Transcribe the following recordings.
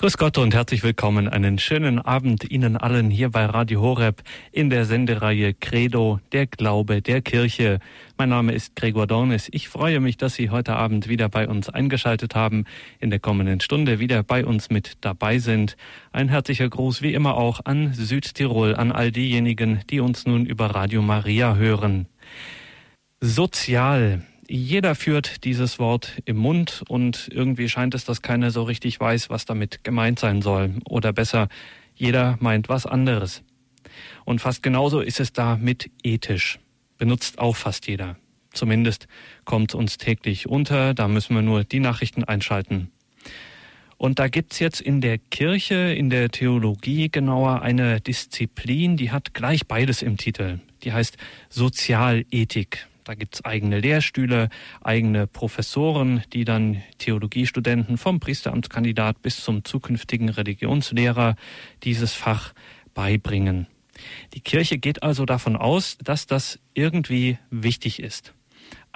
Grüß Gott und herzlich willkommen. Einen schönen Abend Ihnen allen hier bei Radio Horeb in der Sendereihe Credo, der Glaube der Kirche. Mein Name ist Gregor Dornis. Ich freue mich, dass Sie heute Abend wieder bei uns eingeschaltet haben, in der kommenden Stunde wieder bei uns mit dabei sind. Ein herzlicher Gruß wie immer auch an Südtirol, an all diejenigen, die uns nun über Radio Maria hören. Sozial. Jeder führt dieses Wort im Mund und irgendwie scheint es, dass keiner so richtig weiß, was damit gemeint sein soll. Oder besser, jeder meint was anderes. Und fast genauso ist es da mit ethisch. Benutzt auch fast jeder. Zumindest kommt uns täglich unter, da müssen wir nur die Nachrichten einschalten. Und da gibt's jetzt in der Kirche, in der Theologie genauer eine Disziplin, die hat gleich beides im Titel. Die heißt Sozialethik. Da gibt's eigene Lehrstühle, eigene Professoren, die dann Theologiestudenten vom Priesteramtskandidat bis zum zukünftigen Religionslehrer dieses Fach beibringen. Die Kirche geht also davon aus, dass das irgendwie wichtig ist.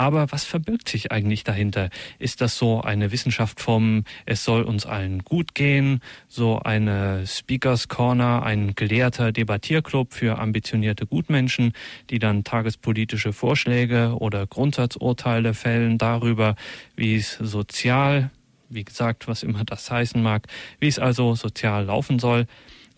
Aber was verbirgt sich eigentlich dahinter? Ist das so eine Wissenschaft vom Es soll uns allen gut gehen, so eine Speakers Corner, ein gelehrter Debattierclub für ambitionierte Gutmenschen, die dann tagespolitische Vorschläge oder Grundsatzurteile fällen darüber, wie es sozial, wie gesagt, was immer das heißen mag, wie es also sozial laufen soll?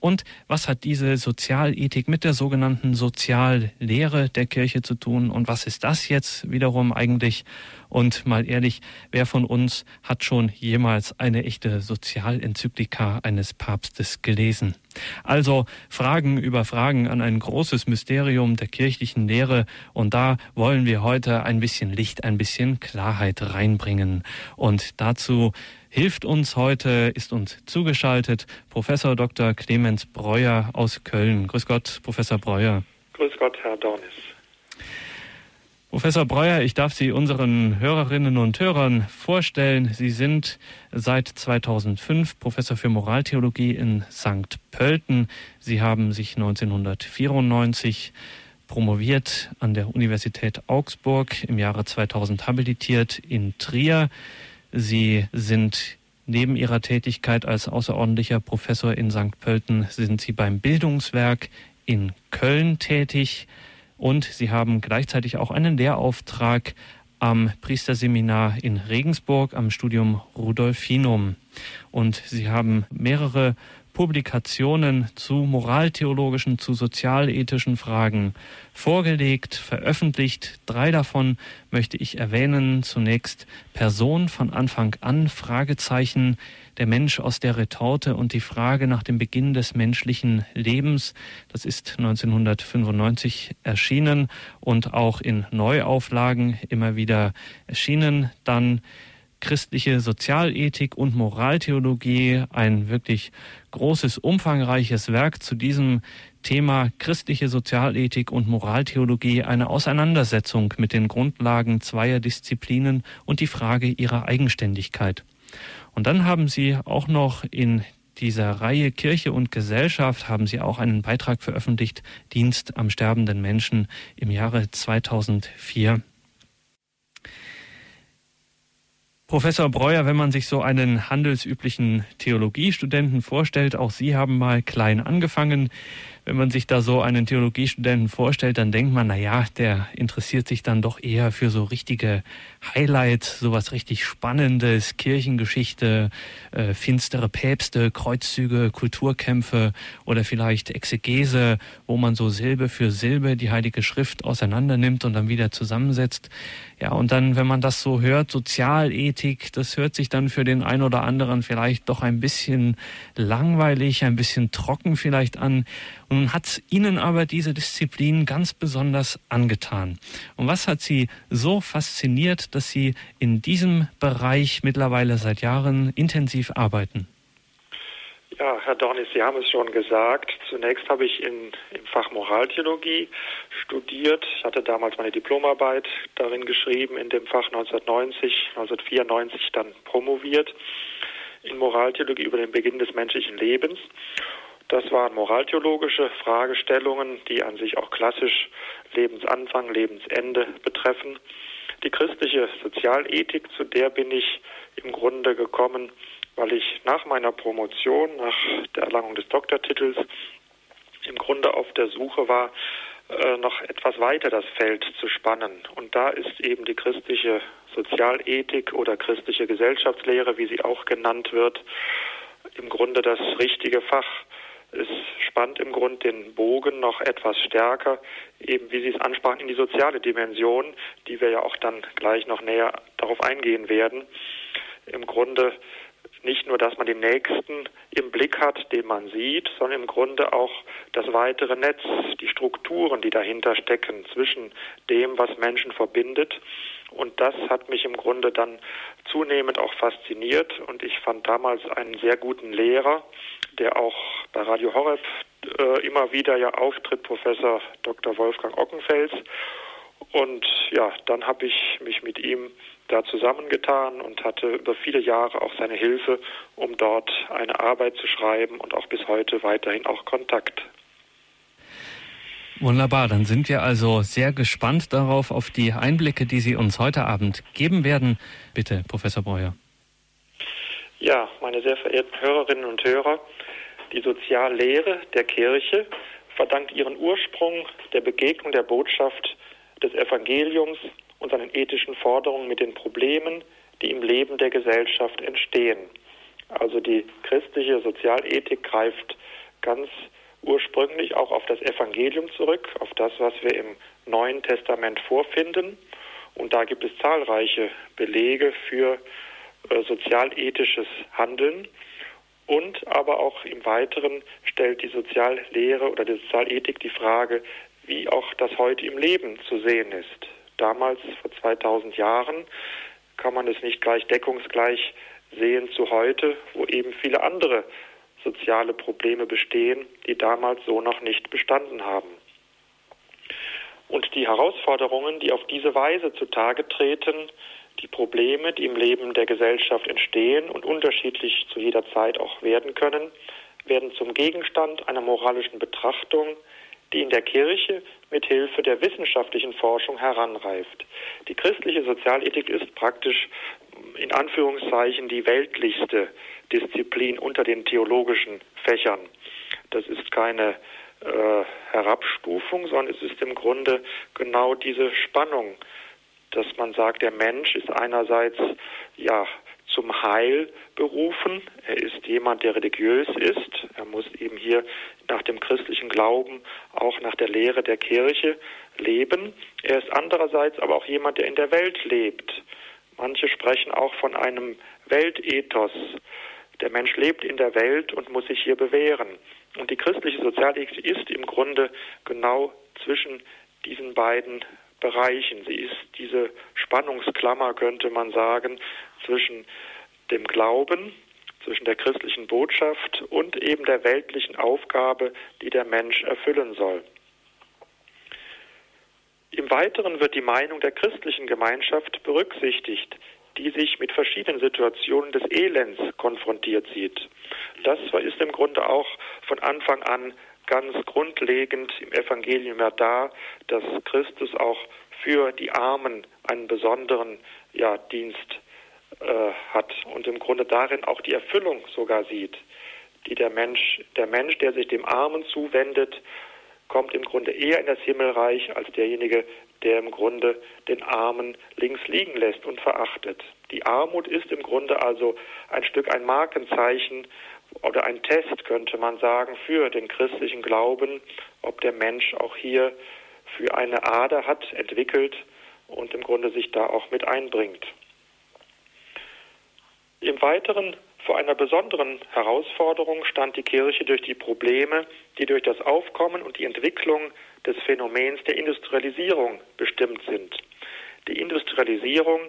Und was hat diese Sozialethik mit der sogenannten Soziallehre der Kirche zu tun? Und was ist das jetzt wiederum eigentlich? Und mal ehrlich, wer von uns hat schon jemals eine echte Sozialenzyklika eines Papstes gelesen? Also Fragen über Fragen an ein großes Mysterium der kirchlichen Lehre und da wollen wir heute ein bisschen Licht, ein bisschen Klarheit reinbringen. Und dazu hilft uns heute, ist uns zugeschaltet Professor Dr. Clemens Breuer aus Köln. Grüß Gott, Professor Breuer. Grüß Gott, Herr Dornis. Professor Breuer, ich darf Sie unseren Hörerinnen und Hörern vorstellen. Sie sind seit 2005 Professor für Moraltheologie in St. Pölten. Sie haben sich 1994 promoviert an der Universität Augsburg, im Jahre 2000 habilitiert in Trier. Sie sind neben Ihrer Tätigkeit als außerordentlicher Professor in St. Pölten, sind Sie beim Bildungswerk in Köln tätig und Sie haben gleichzeitig auch einen Lehrauftrag am Priesterseminar in Regensburg am Studium Rudolfinum. Und Sie haben mehrere Publikationen zu moraltheologischen, zu sozialethischen Fragen vorgelegt, veröffentlicht. Drei davon möchte ich erwähnen. Zunächst Person von Anfang an, Fragezeichen, der Mensch aus der Retorte und die Frage nach dem Beginn des menschlichen Lebens. Das ist 1995 erschienen und auch in Neuauflagen immer wieder erschienen. Dann christliche Sozialethik und Moraltheologie, ein wirklich großes, umfangreiches Werk zu diesem Thema christliche Sozialethik und Moraltheologie, eine Auseinandersetzung mit den Grundlagen zweier Disziplinen und die Frage ihrer Eigenständigkeit. Und dann haben Sie auch noch in dieser Reihe Kirche und Gesellschaft haben Sie auch einen Beitrag veröffentlicht, Dienst am sterbenden Menschen im Jahre 2004. Professor Breuer, wenn man sich so einen handelsüblichen Theologiestudenten vorstellt, auch Sie haben mal klein angefangen. Wenn man sich da so einen Theologiestudenten vorstellt, dann denkt man, na ja, der interessiert sich dann doch eher für so richtige Highlights, sowas richtig Spannendes, Kirchengeschichte, äh, finstere Päpste, Kreuzzüge, Kulturkämpfe oder vielleicht Exegese, wo man so Silbe für Silbe die Heilige Schrift auseinander nimmt und dann wieder zusammensetzt. Ja, und dann, wenn man das so hört, Sozialethik, das hört sich dann für den einen oder anderen vielleicht doch ein bisschen langweilig, ein bisschen trocken vielleicht an. Nun hat Ihnen aber diese Disziplin ganz besonders angetan. Und was hat Sie so fasziniert, dass Sie in diesem Bereich mittlerweile seit Jahren intensiv arbeiten? Ja, Herr Dornis, Sie haben es schon gesagt. Zunächst habe ich in, im Fach Moraltheologie studiert. Ich hatte damals meine Diplomarbeit darin geschrieben, in dem Fach 1990, 1994 dann promoviert in Moraltheologie über den Beginn des menschlichen Lebens. Das waren moraltheologische Fragestellungen, die an sich auch klassisch Lebensanfang, Lebensende betreffen. Die christliche Sozialethik, zu der bin ich im Grunde gekommen weil ich nach meiner Promotion, nach der Erlangung des Doktortitels, im Grunde auf der Suche war, äh, noch etwas weiter das Feld zu spannen. Und da ist eben die christliche Sozialethik oder christliche Gesellschaftslehre, wie sie auch genannt wird, im Grunde das richtige Fach. Es spannt im Grunde den Bogen noch etwas stärker, eben wie Sie es ansprachen, in die soziale Dimension, die wir ja auch dann gleich noch näher darauf eingehen werden. Im Grunde nicht nur, dass man den Nächsten im Blick hat, den man sieht, sondern im Grunde auch das weitere Netz, die Strukturen, die dahinter stecken, zwischen dem, was Menschen verbindet. Und das hat mich im Grunde dann zunehmend auch fasziniert. Und ich fand damals einen sehr guten Lehrer, der auch bei Radio Horeb äh, immer wieder ja auftritt, Professor Dr. Wolfgang Ockenfels. Und ja, dann habe ich mich mit ihm da zusammengetan und hatte über viele Jahre auch seine Hilfe, um dort eine Arbeit zu schreiben und auch bis heute weiterhin auch Kontakt. Wunderbar, dann sind wir also sehr gespannt darauf, auf die Einblicke, die Sie uns heute Abend geben werden. Bitte, Professor Breuer. Ja, meine sehr verehrten Hörerinnen und Hörer, die Soziallehre der Kirche verdankt ihren Ursprung der Begegnung der Botschaft des Evangeliums und seinen ethischen Forderungen mit den Problemen, die im Leben der Gesellschaft entstehen. Also die christliche Sozialethik greift ganz ursprünglich auch auf das Evangelium zurück, auf das, was wir im Neuen Testament vorfinden. Und da gibt es zahlreiche Belege für äh, sozialethisches Handeln. Und aber auch im Weiteren stellt die Soziallehre oder die Sozialethik die Frage, wie auch das heute im Leben zu sehen ist damals vor 2000 Jahren, kann man es nicht gleich deckungsgleich sehen zu heute, wo eben viele andere soziale Probleme bestehen, die damals so noch nicht bestanden haben. Und die Herausforderungen, die auf diese Weise zutage treten, die Probleme, die im Leben der Gesellschaft entstehen und unterschiedlich zu jeder Zeit auch werden können, werden zum Gegenstand einer moralischen Betrachtung, die in der Kirche mit Hilfe der wissenschaftlichen Forschung heranreift. Die christliche Sozialethik ist praktisch in Anführungszeichen die weltlichste Disziplin unter den theologischen Fächern. Das ist keine äh, Herabstufung, sondern es ist im Grunde genau diese Spannung, dass man sagt, der Mensch ist einerseits ja zum Heil berufen. Er ist jemand, der religiös ist. Er muss eben hier nach dem christlichen Glauben auch nach der Lehre der Kirche leben. Er ist andererseits aber auch jemand, der in der Welt lebt. Manche sprechen auch von einem Weltethos. Der Mensch lebt in der Welt und muss sich hier bewähren. Und die christliche Sozialethik ist im Grunde genau zwischen diesen beiden Bereichen. Sie ist diese Spannungsklammer, könnte man sagen, zwischen dem Glauben, zwischen der christlichen Botschaft und eben der weltlichen Aufgabe, die der Mensch erfüllen soll. Im Weiteren wird die Meinung der christlichen Gemeinschaft berücksichtigt, die sich mit verschiedenen Situationen des Elends konfrontiert sieht. Das ist im Grunde auch von Anfang an ganz grundlegend im Evangelium ja da, dass Christus auch für die Armen einen besonderen ja, Dienst äh, hat und im Grunde darin auch die Erfüllung sogar sieht, die der Mensch, der Mensch, der sich dem Armen zuwendet, kommt im Grunde eher in das Himmelreich als derjenige, der im Grunde den Armen links liegen lässt und verachtet. Die Armut ist im Grunde also ein Stück ein Markenzeichen oder ein Test, könnte man sagen, für den christlichen Glauben, ob der Mensch auch hier für eine Ader hat entwickelt und im Grunde sich da auch mit einbringt. Im Weiteren vor einer besonderen Herausforderung stand die Kirche durch die Probleme, die durch das Aufkommen und die Entwicklung des Phänomens der Industrialisierung bestimmt sind. Die Industrialisierung,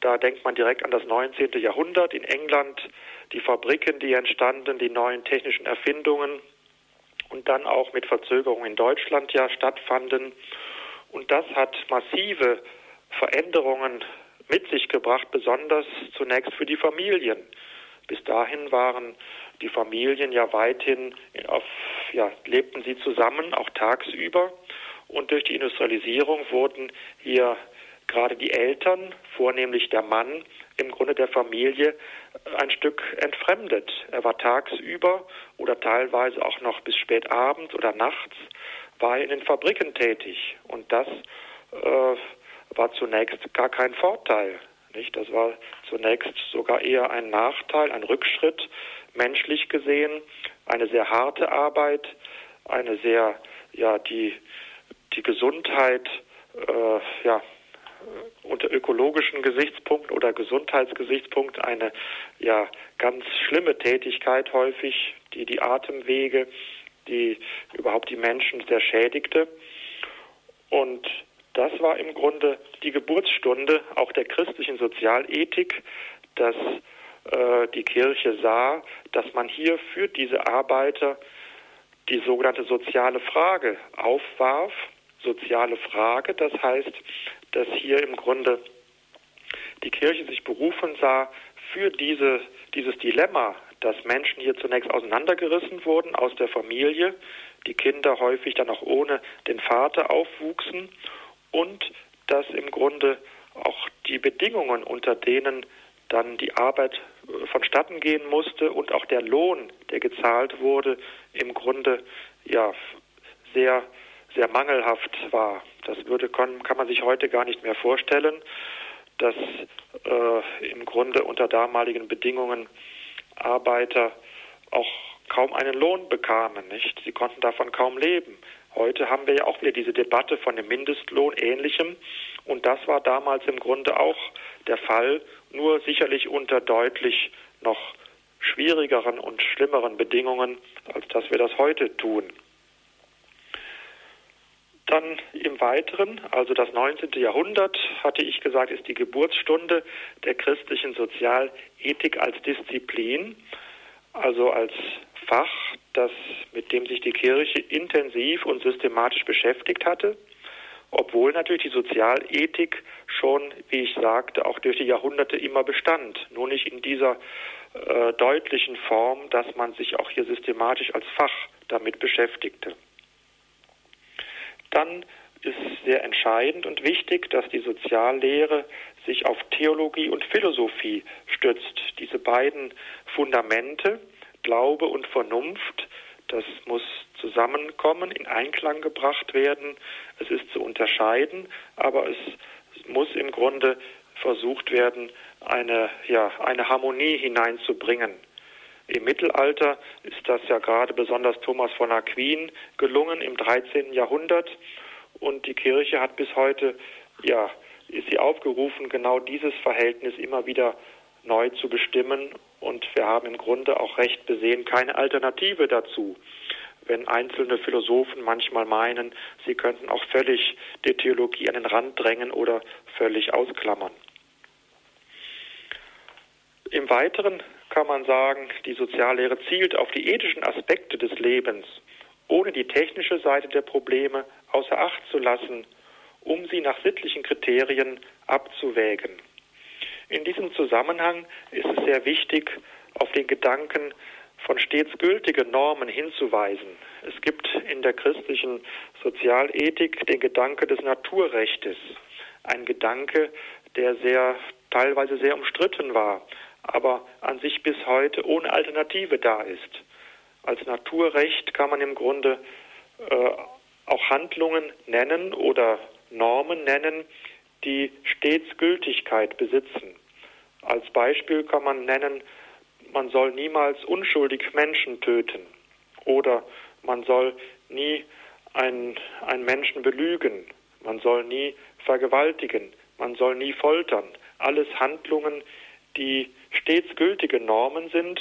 da denkt man direkt an das 19. Jahrhundert in England, die Fabriken, die entstanden, die neuen technischen Erfindungen und dann auch mit Verzögerung in Deutschland ja stattfanden. Und das hat massive Veränderungen mit sich gebracht, besonders zunächst für die Familien. Bis dahin waren die Familien ja weithin auf, ja, lebten sie zusammen, auch tagsüber. Und durch die Industrialisierung wurden hier gerade die Eltern, vornehmlich der Mann, im Grunde der Familie ein Stück entfremdet. Er war tagsüber oder teilweise auch noch bis spät abends oder nachts war in den Fabriken tätig und das äh, war zunächst gar kein Vorteil. Nicht? Das war zunächst sogar eher ein Nachteil, ein Rückschritt, menschlich gesehen, eine sehr harte Arbeit, eine sehr, ja, die, die Gesundheit, äh, ja, unter ökologischen Gesichtspunkten oder Gesundheitsgesichtspunkten eine ja ganz schlimme Tätigkeit häufig, die die Atemwege, die überhaupt die Menschen sehr schädigte. Und das war im Grunde die Geburtsstunde auch der christlichen Sozialethik, dass äh, die Kirche sah, dass man hier für diese Arbeiter die sogenannte soziale Frage aufwarf. Soziale Frage, das heißt, dass hier im Grunde die Kirche sich berufen sah, für diese, dieses Dilemma, dass Menschen hier zunächst auseinandergerissen wurden aus der Familie, die Kinder häufig dann auch ohne den Vater aufwuchsen und dass im Grunde auch die Bedingungen, unter denen dann die Arbeit äh, vonstatten gehen musste und auch der Lohn, der gezahlt wurde, im Grunde ja sehr sehr mangelhaft war. Das würde kann, man sich heute gar nicht mehr vorstellen, dass äh, im Grunde unter damaligen Bedingungen Arbeiter auch kaum einen Lohn bekamen, nicht? Sie konnten davon kaum leben. Heute haben wir ja auch wieder diese Debatte von dem Mindestlohn ähnlichem und das war damals im Grunde auch der Fall, nur sicherlich unter deutlich noch schwierigeren und schlimmeren Bedingungen, als dass wir das heute tun. Dann im Weiteren, also das 19. Jahrhundert, hatte ich gesagt, ist die Geburtsstunde der christlichen Sozialethik als Disziplin, also als Fach, das, mit dem sich die Kirche intensiv und systematisch beschäftigt hatte, obwohl natürlich die Sozialethik schon, wie ich sagte, auch durch die Jahrhunderte immer bestand, nur nicht in dieser äh, deutlichen Form, dass man sich auch hier systematisch als Fach damit beschäftigte dann ist sehr entscheidend und wichtig, dass die Soziallehre sich auf Theologie und Philosophie stützt. Diese beiden Fundamente, Glaube und Vernunft, das muss zusammenkommen, in Einklang gebracht werden. Es ist zu unterscheiden, aber es muss im Grunde versucht werden, eine, ja, eine Harmonie hineinzubringen. Im Mittelalter ist das ja gerade besonders Thomas von Aquin gelungen im 13. Jahrhundert und die Kirche hat bis heute, ja, ist sie aufgerufen, genau dieses Verhältnis immer wieder neu zu bestimmen und wir haben im Grunde auch recht besehen keine Alternative dazu. Wenn einzelne Philosophen manchmal meinen, sie könnten auch völlig die Theologie an den Rand drängen oder völlig ausklammern. Im Weiteren kann man sagen, die Soziallehre zielt auf die ethischen Aspekte des Lebens, ohne die technische Seite der Probleme außer Acht zu lassen, um sie nach sittlichen Kriterien abzuwägen. In diesem Zusammenhang ist es sehr wichtig, auf den Gedanken von stets gültigen Normen hinzuweisen. Es gibt in der christlichen Sozialethik den Gedanke des Naturrechtes, ein Gedanke, der sehr teilweise sehr umstritten war, aber an sich bis heute ohne Alternative da ist. Als Naturrecht kann man im Grunde äh, auch Handlungen nennen oder Normen nennen, die stets Gültigkeit besitzen. Als Beispiel kann man nennen, man soll niemals unschuldig Menschen töten oder man soll nie einen, einen Menschen belügen, man soll nie vergewaltigen, man soll nie foltern. Alles Handlungen, die stets gültige Normen sind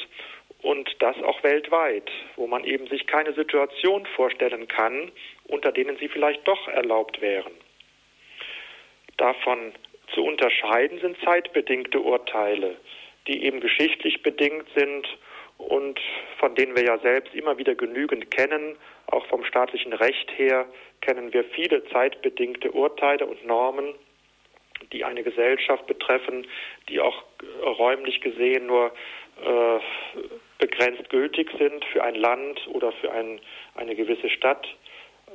und das auch weltweit, wo man eben sich keine Situation vorstellen kann, unter denen sie vielleicht doch erlaubt wären. Davon zu unterscheiden sind zeitbedingte Urteile, die eben geschichtlich bedingt sind und von denen wir ja selbst immer wieder genügend kennen. Auch vom staatlichen Recht her kennen wir viele zeitbedingte Urteile und Normen, die eine Gesellschaft betreffen, die auch äh, räumlich gesehen nur äh, begrenzt gültig sind für ein Land oder für ein, eine gewisse Stadt.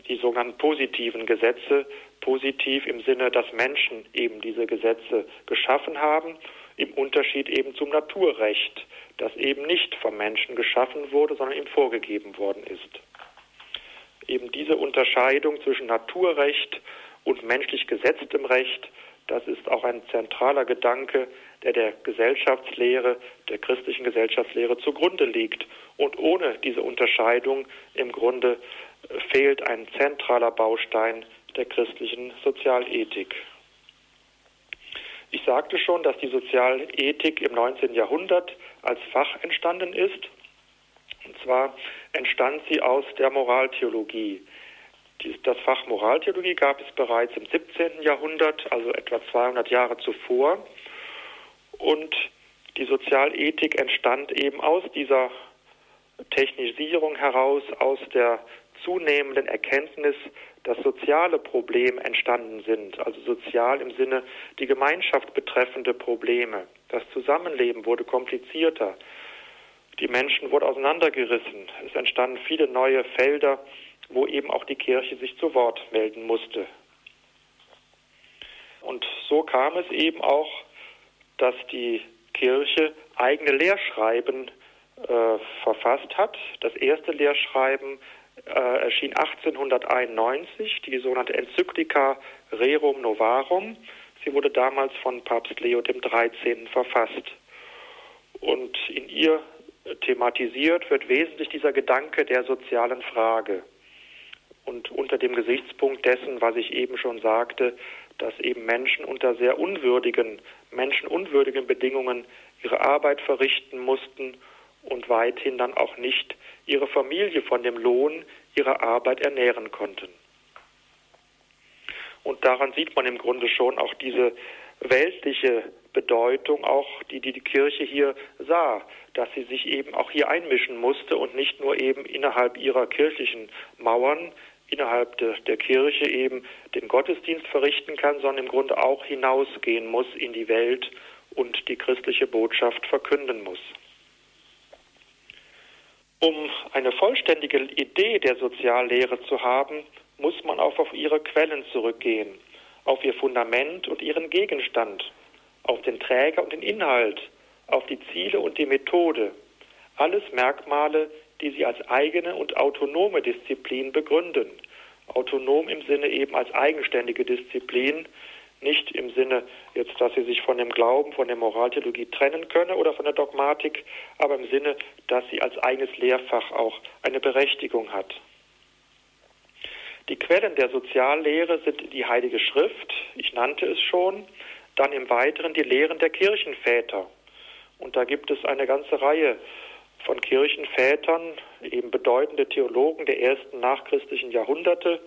Die sogenannten positiven Gesetze, positiv im Sinne, dass Menschen eben diese Gesetze geschaffen haben. im Unterschied eben zum Naturrecht, das eben nicht vom Menschen geschaffen wurde, sondern ihm vorgegeben worden ist. Eben diese Unterscheidung zwischen Naturrecht und menschlich gesetztem Recht, das ist auch ein zentraler Gedanke, der der Gesellschaftslehre, der christlichen Gesellschaftslehre zugrunde liegt. Und ohne diese Unterscheidung im Grunde fehlt ein zentraler Baustein der christlichen Sozialethik. Ich sagte schon, dass die Sozialethik im 19. Jahrhundert als Fach entstanden ist. Und zwar entstand sie aus der Moraltheologie. Das Fach Moraltheologie gab es bereits im 17. Jahrhundert, also etwa 200 Jahre zuvor. Und die Sozialethik entstand eben aus dieser Technisierung heraus, aus der zunehmenden Erkenntnis, dass soziale Probleme entstanden sind, also sozial im Sinne die Gemeinschaft betreffende Probleme. Das Zusammenleben wurde komplizierter. Die Menschen wurden auseinandergerissen. Es entstanden viele neue Felder, wo eben auch die Kirche sich zu Wort melden musste. Und so kam es eben auch, dass die Kirche eigene Lehrschreiben äh, verfasst hat. Das erste Lehrschreiben äh, erschien 1891, die sogenannte Enzyklika Rerum Novarum. Sie wurde damals von Papst Leo XIII. verfasst. Und in ihr thematisiert wird wesentlich dieser Gedanke der sozialen Frage. Und unter dem Gesichtspunkt dessen, was ich eben schon sagte, dass eben Menschen unter sehr unwürdigen, menschenunwürdigen Bedingungen ihre Arbeit verrichten mussten und weithin dann auch nicht ihre Familie von dem Lohn ihrer Arbeit ernähren konnten. Und daran sieht man im Grunde schon auch diese weltliche Bedeutung, auch die, die die Kirche hier sah, dass sie sich eben auch hier einmischen musste und nicht nur eben innerhalb ihrer kirchlichen Mauern innerhalb de, der Kirche eben den Gottesdienst verrichten kann, sondern im Grunde auch hinausgehen muss in die Welt und die christliche Botschaft verkünden muss. Um eine vollständige Idee der Soziallehre zu haben, muss man auch auf ihre Quellen zurückgehen, auf ihr Fundament und ihren Gegenstand, auf den Träger und den Inhalt, auf die Ziele und die Methode. Alles Merkmale, die sie als eigene und autonome Disziplin begründen. Autonom im Sinne eben als eigenständige Disziplin, nicht im Sinne jetzt, dass sie sich von dem Glauben, von der Moraltheologie trennen könne oder von der Dogmatik, aber im Sinne, dass sie als eigenes Lehrfach auch eine Berechtigung hat. Die Quellen der Soziallehre sind die Heilige Schrift, ich nannte es schon, dann im Weiteren die Lehren der Kirchenväter. Und da gibt es eine ganze Reihe von Kirchenvätern, eben bedeutende Theologen der ersten nachchristlichen Jahrhunderte.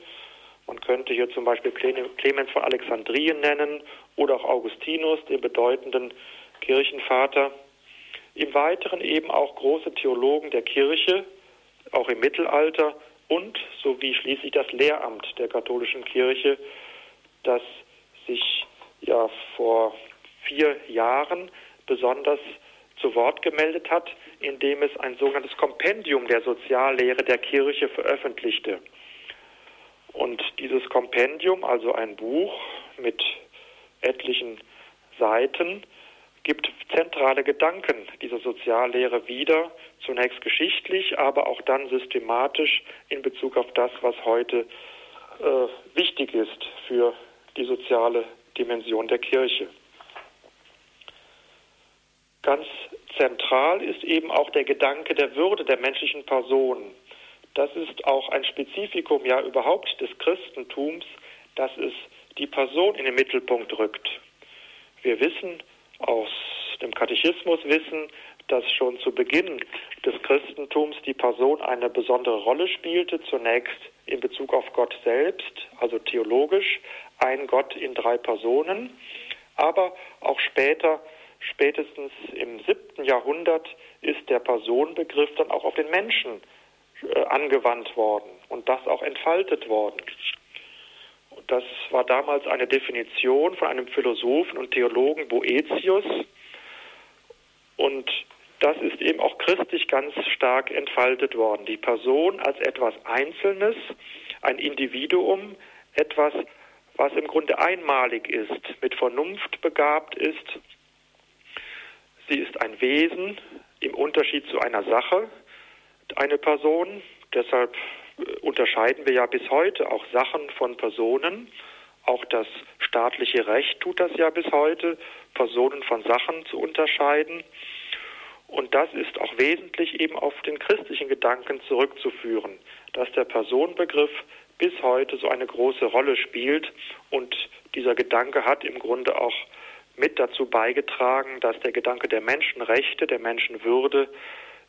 Man könnte hier zum Beispiel Clemens von Alexandrien nennen oder auch Augustinus, den bedeutenden Kirchenvater. Im Weiteren eben auch große Theologen der Kirche, auch im Mittelalter und sowie schließlich das Lehramt der katholischen Kirche, das sich ja vor vier Jahren besonders zu Wort gemeldet hat, indem es ein sogenanntes Kompendium der Soziallehre der Kirche veröffentlichte. Und dieses Kompendium, also ein Buch mit etlichen Seiten, gibt zentrale Gedanken dieser Soziallehre wieder, zunächst geschichtlich, aber auch dann systematisch in Bezug auf das, was heute äh, wichtig ist für die soziale Dimension der Kirche. Ganz zentral ist eben auch der Gedanke der Würde der menschlichen Person. Das ist auch ein Spezifikum ja überhaupt des Christentums, dass es die Person in den Mittelpunkt rückt. Wir wissen aus dem Katechismus wissen, dass schon zu Beginn des Christentums die Person eine besondere Rolle spielte, zunächst in Bezug auf Gott selbst, also theologisch, ein Gott in drei Personen, aber auch später spätestens im siebten Jahrhundert ist der Personenbegriff dann auch auf den Menschen äh, angewandt worden und das auch entfaltet worden. Das war damals eine Definition von einem Philosophen und Theologen Boetius und das ist eben auch christlich ganz stark entfaltet worden. Die Person als etwas Einzelnes, ein Individuum, etwas, was im Grunde einmalig ist, mit Vernunft begabt ist, sie ist ein Wesen im Unterschied zu einer Sache, eine Person. Deshalb äh, unterscheiden wir ja bis heute auch Sachen von Personen. Auch das staatliche Recht tut das ja bis heute, Personen von Sachen zu unterscheiden. Und das ist auch wesentlich eben auf den christlichen Gedanken zurückzuführen, dass der Personenbegriff bis heute so eine große Rolle spielt und dieser Gedanke hat im Grunde auch mit dazu beigetragen, dass der Gedanke der Menschenrechte, der Menschenwürde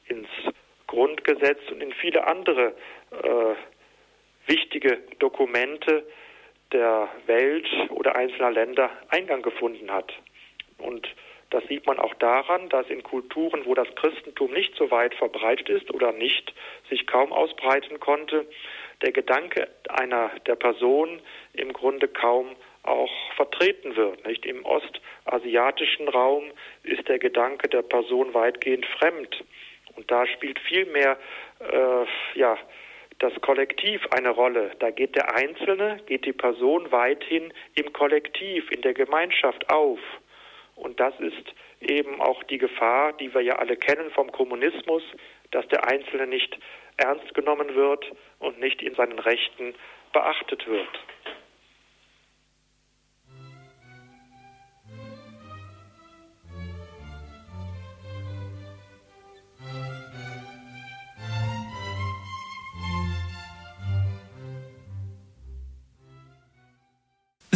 ins Grundgesetz und in viele andere äh, wichtige Dokumente der Welt oder einzelner Länder Eingang gefunden hat. Und das sieht man auch daran, dass in Kulturen, wo das Christentum nicht so weit verbreitet ist oder nicht sich kaum ausbreiten konnte, der Gedanke einer der Person im Grunde kaum auch vertreten wird. Nicht im ostasiatischen Raum ist der Gedanke der Person weitgehend fremd und da spielt vielmehr äh, ja das Kollektiv eine Rolle. Da geht der Einzelne, geht die Person weithin im Kollektiv, in der Gemeinschaft auf. Und das ist eben auch die Gefahr, die wir ja alle kennen vom Kommunismus, dass der Einzelne nicht ernst genommen wird und nicht in seinen Rechten beachtet wird.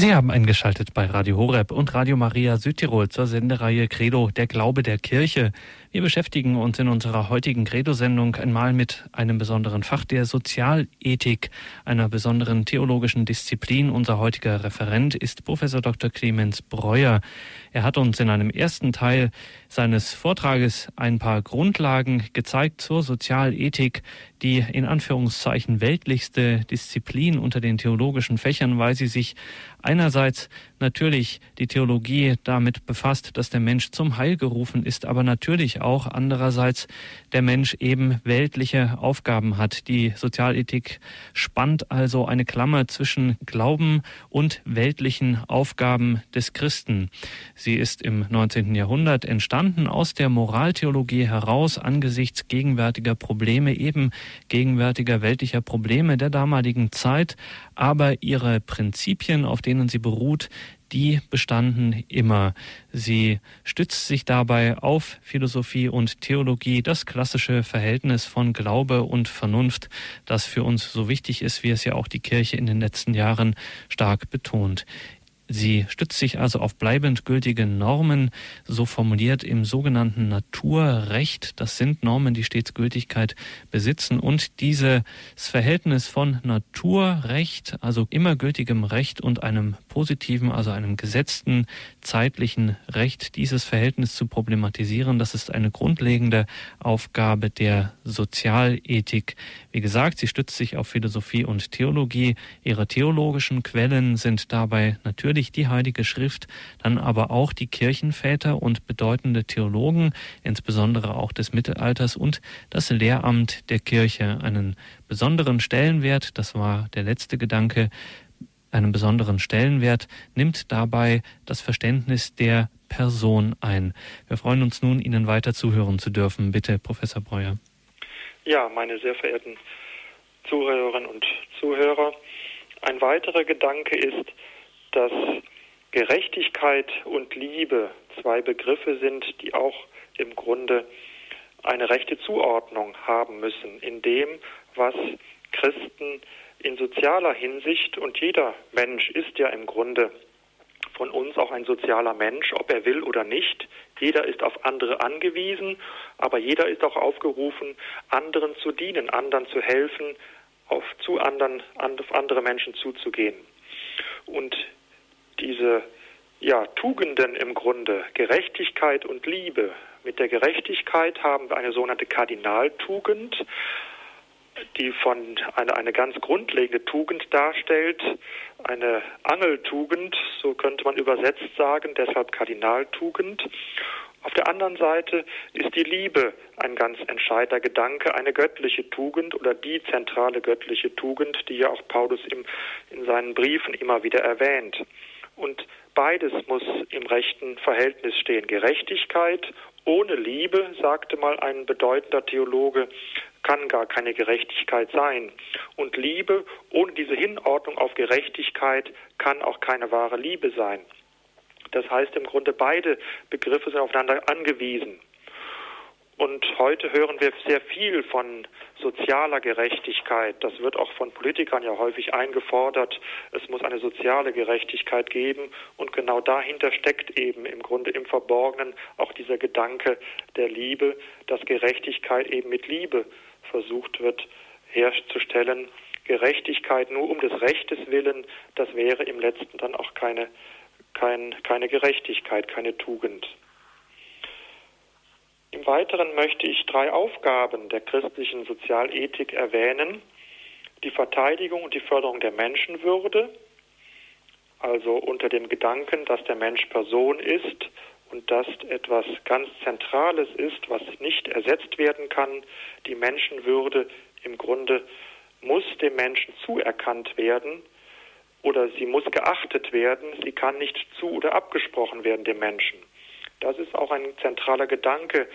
Sie haben eingeschaltet bei Radio Horeb und Radio Maria Südtirol zur Sendereihe Credo, der Glaube der Kirche. Wir beschäftigen uns in unserer heutigen Credo-Sendung einmal mit einem besonderen Fach der Sozialethik, einer besonderen theologischen Disziplin. Unser heutiger Referent ist Professor Dr. Clemens Breuer. Er hat uns in einem ersten Teil seines Vortrages ein paar Grundlagen gezeigt zur Sozialethik, die in Anführungszeichen weltlichste Disziplin unter den theologischen Fächern, weil sie sich einerseits natürlich die Theologie damit befasst, dass der Mensch zum Heil gerufen ist, aber natürlich auch andererseits der Mensch eben weltliche Aufgaben hat. Die Sozialethik spannt also eine Klammer zwischen Glauben und weltlichen Aufgaben des Christen. Sie ist im 19. Jahrhundert entstanden aus der Moraltheologie heraus angesichts gegenwärtiger Probleme, eben gegenwärtiger weltlicher Probleme der damaligen Zeit, aber ihre Prinzipien, auf denen sie beruht, die bestanden immer. Sie stützt sich dabei auf Philosophie und Theologie, das klassische Verhältnis von Glaube und Vernunft, das für uns so wichtig ist, wie es ja auch die Kirche in den letzten Jahren stark betont. Sie stützt sich also auf bleibend gültige Normen, so formuliert im sogenannten Naturrecht. Das sind Normen, die stets Gültigkeit besitzen und dieses Verhältnis von Naturrecht, also immer gültigem Recht und einem positiven, also einem gesetzten zeitlichen Recht, dieses Verhältnis zu problematisieren, das ist eine grundlegende Aufgabe der Sozialethik. Wie gesagt, sie stützt sich auf Philosophie und Theologie. Ihre theologischen Quellen sind dabei natürlich die Heilige Schrift, dann aber auch die Kirchenväter und bedeutende Theologen, insbesondere auch des Mittelalters und das Lehramt der Kirche. Einen besonderen Stellenwert, das war der letzte Gedanke, einen besonderen Stellenwert nimmt dabei das Verständnis der Person ein. Wir freuen uns nun, Ihnen weiter zuhören zu dürfen. Bitte, Professor Breuer. Ja, meine sehr verehrten Zuhörerinnen und Zuhörer, ein weiterer Gedanke ist, dass Gerechtigkeit und Liebe zwei Begriffe sind, die auch im Grunde eine rechte Zuordnung haben müssen in dem, was Christen in sozialer Hinsicht und jeder Mensch ist ja im Grunde von uns auch ein sozialer Mensch, ob er will oder nicht. Jeder ist auf andere angewiesen, aber jeder ist auch aufgerufen, anderen zu dienen, anderen zu helfen, auf zu anderen, auf andere Menschen zuzugehen. Und diese ja, Tugenden im Grunde, Gerechtigkeit und Liebe. Mit der Gerechtigkeit haben wir eine sogenannte Kardinaltugend, die von eine, eine ganz grundlegende Tugend darstellt, eine Angeltugend, so könnte man übersetzt sagen, deshalb Kardinaltugend. Auf der anderen Seite ist die Liebe ein ganz entscheidender Gedanke, eine göttliche Tugend oder die zentrale göttliche Tugend, die ja auch Paulus im, in seinen Briefen immer wieder erwähnt. Und beides muss im rechten Verhältnis stehen. Gerechtigkeit ohne Liebe, sagte mal ein bedeutender Theologe, kann gar keine Gerechtigkeit sein. Und Liebe ohne diese Hinordnung auf Gerechtigkeit kann auch keine wahre Liebe sein. Das heißt im Grunde, beide Begriffe sind aufeinander angewiesen. Und heute hören wir sehr viel von sozialer Gerechtigkeit. Das wird auch von Politikern ja häufig eingefordert. Es muss eine soziale Gerechtigkeit geben. Und genau dahinter steckt eben im Grunde im Verborgenen auch dieser Gedanke der Liebe, dass Gerechtigkeit eben mit Liebe versucht wird herzustellen. Gerechtigkeit nur um des Rechtes willen, das wäre im letzten dann auch keine, kein, keine Gerechtigkeit, keine Tugend. Im Weiteren möchte ich drei Aufgaben der christlichen Sozialethik erwähnen. Die Verteidigung und die Förderung der Menschenwürde, also unter dem Gedanken, dass der Mensch Person ist und dass etwas ganz Zentrales ist, was nicht ersetzt werden kann. Die Menschenwürde im Grunde muss dem Menschen zuerkannt werden oder sie muss geachtet werden. Sie kann nicht zu oder abgesprochen werden dem Menschen. Das ist auch ein zentraler Gedanke,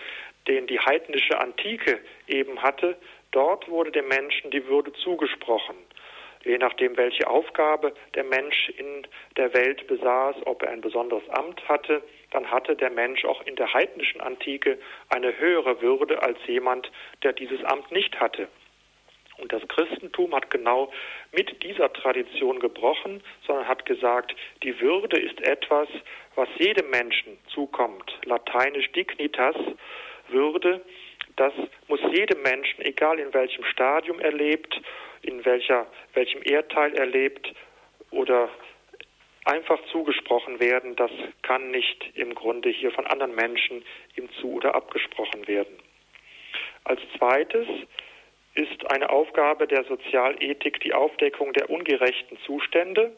den die heidnische Antike eben hatte. Dort wurde dem Menschen die Würde zugesprochen. Je nachdem, welche Aufgabe der Mensch in der Welt besaß, ob er ein besonderes Amt hatte, dann hatte der Mensch auch in der heidnischen Antike eine höhere Würde als jemand, der dieses Amt nicht hatte. Und das Christentum hat genau mit dieser Tradition gebrochen, sondern hat gesagt, die Würde ist etwas, was jedem Menschen zukommt. Lateinisch dignitas, Würde, das muss jedem Menschen, egal in welchem Stadium er lebt, in welcher, welchem Erdteil er lebt oder einfach zugesprochen werden. Das kann nicht im Grunde hier von anderen Menschen ihm zu oder abgesprochen werden. Als zweites ist eine Aufgabe der Sozialethik die Aufdeckung der ungerechten Zustände.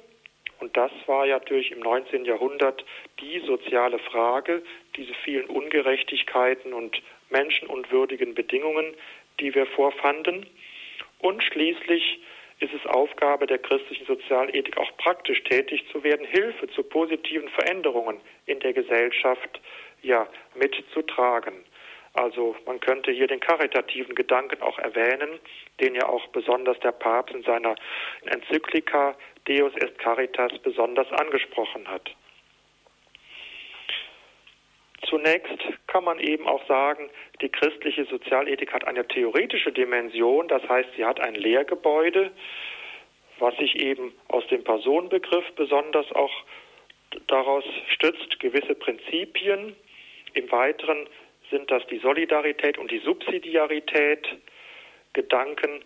Und das war ja natürlich im 19. Jahrhundert die soziale Frage, diese vielen Ungerechtigkeiten und menschenunwürdigen Bedingungen, die wir vorfanden. Und schließlich ist es Aufgabe der christlichen Sozialethik auch praktisch tätig zu werden, Hilfe zu positiven Veränderungen in der Gesellschaft ja mitzutragen. Also man könnte hier den karitativen Gedanken auch erwähnen, den ja auch besonders der Papst in seiner Enzyklika Deus est Caritas besonders angesprochen hat. Zunächst kann man eben auch sagen, die christliche Sozialethik hat eine theoretische Dimension, das heißt, sie hat ein Lehrgebäude, was sich eben aus dem Personenbegriff besonders auch daraus stützt, gewisse Prinzipien. Im Weiteren sind das die Solidarität und die Subsidiarität, Gedanken,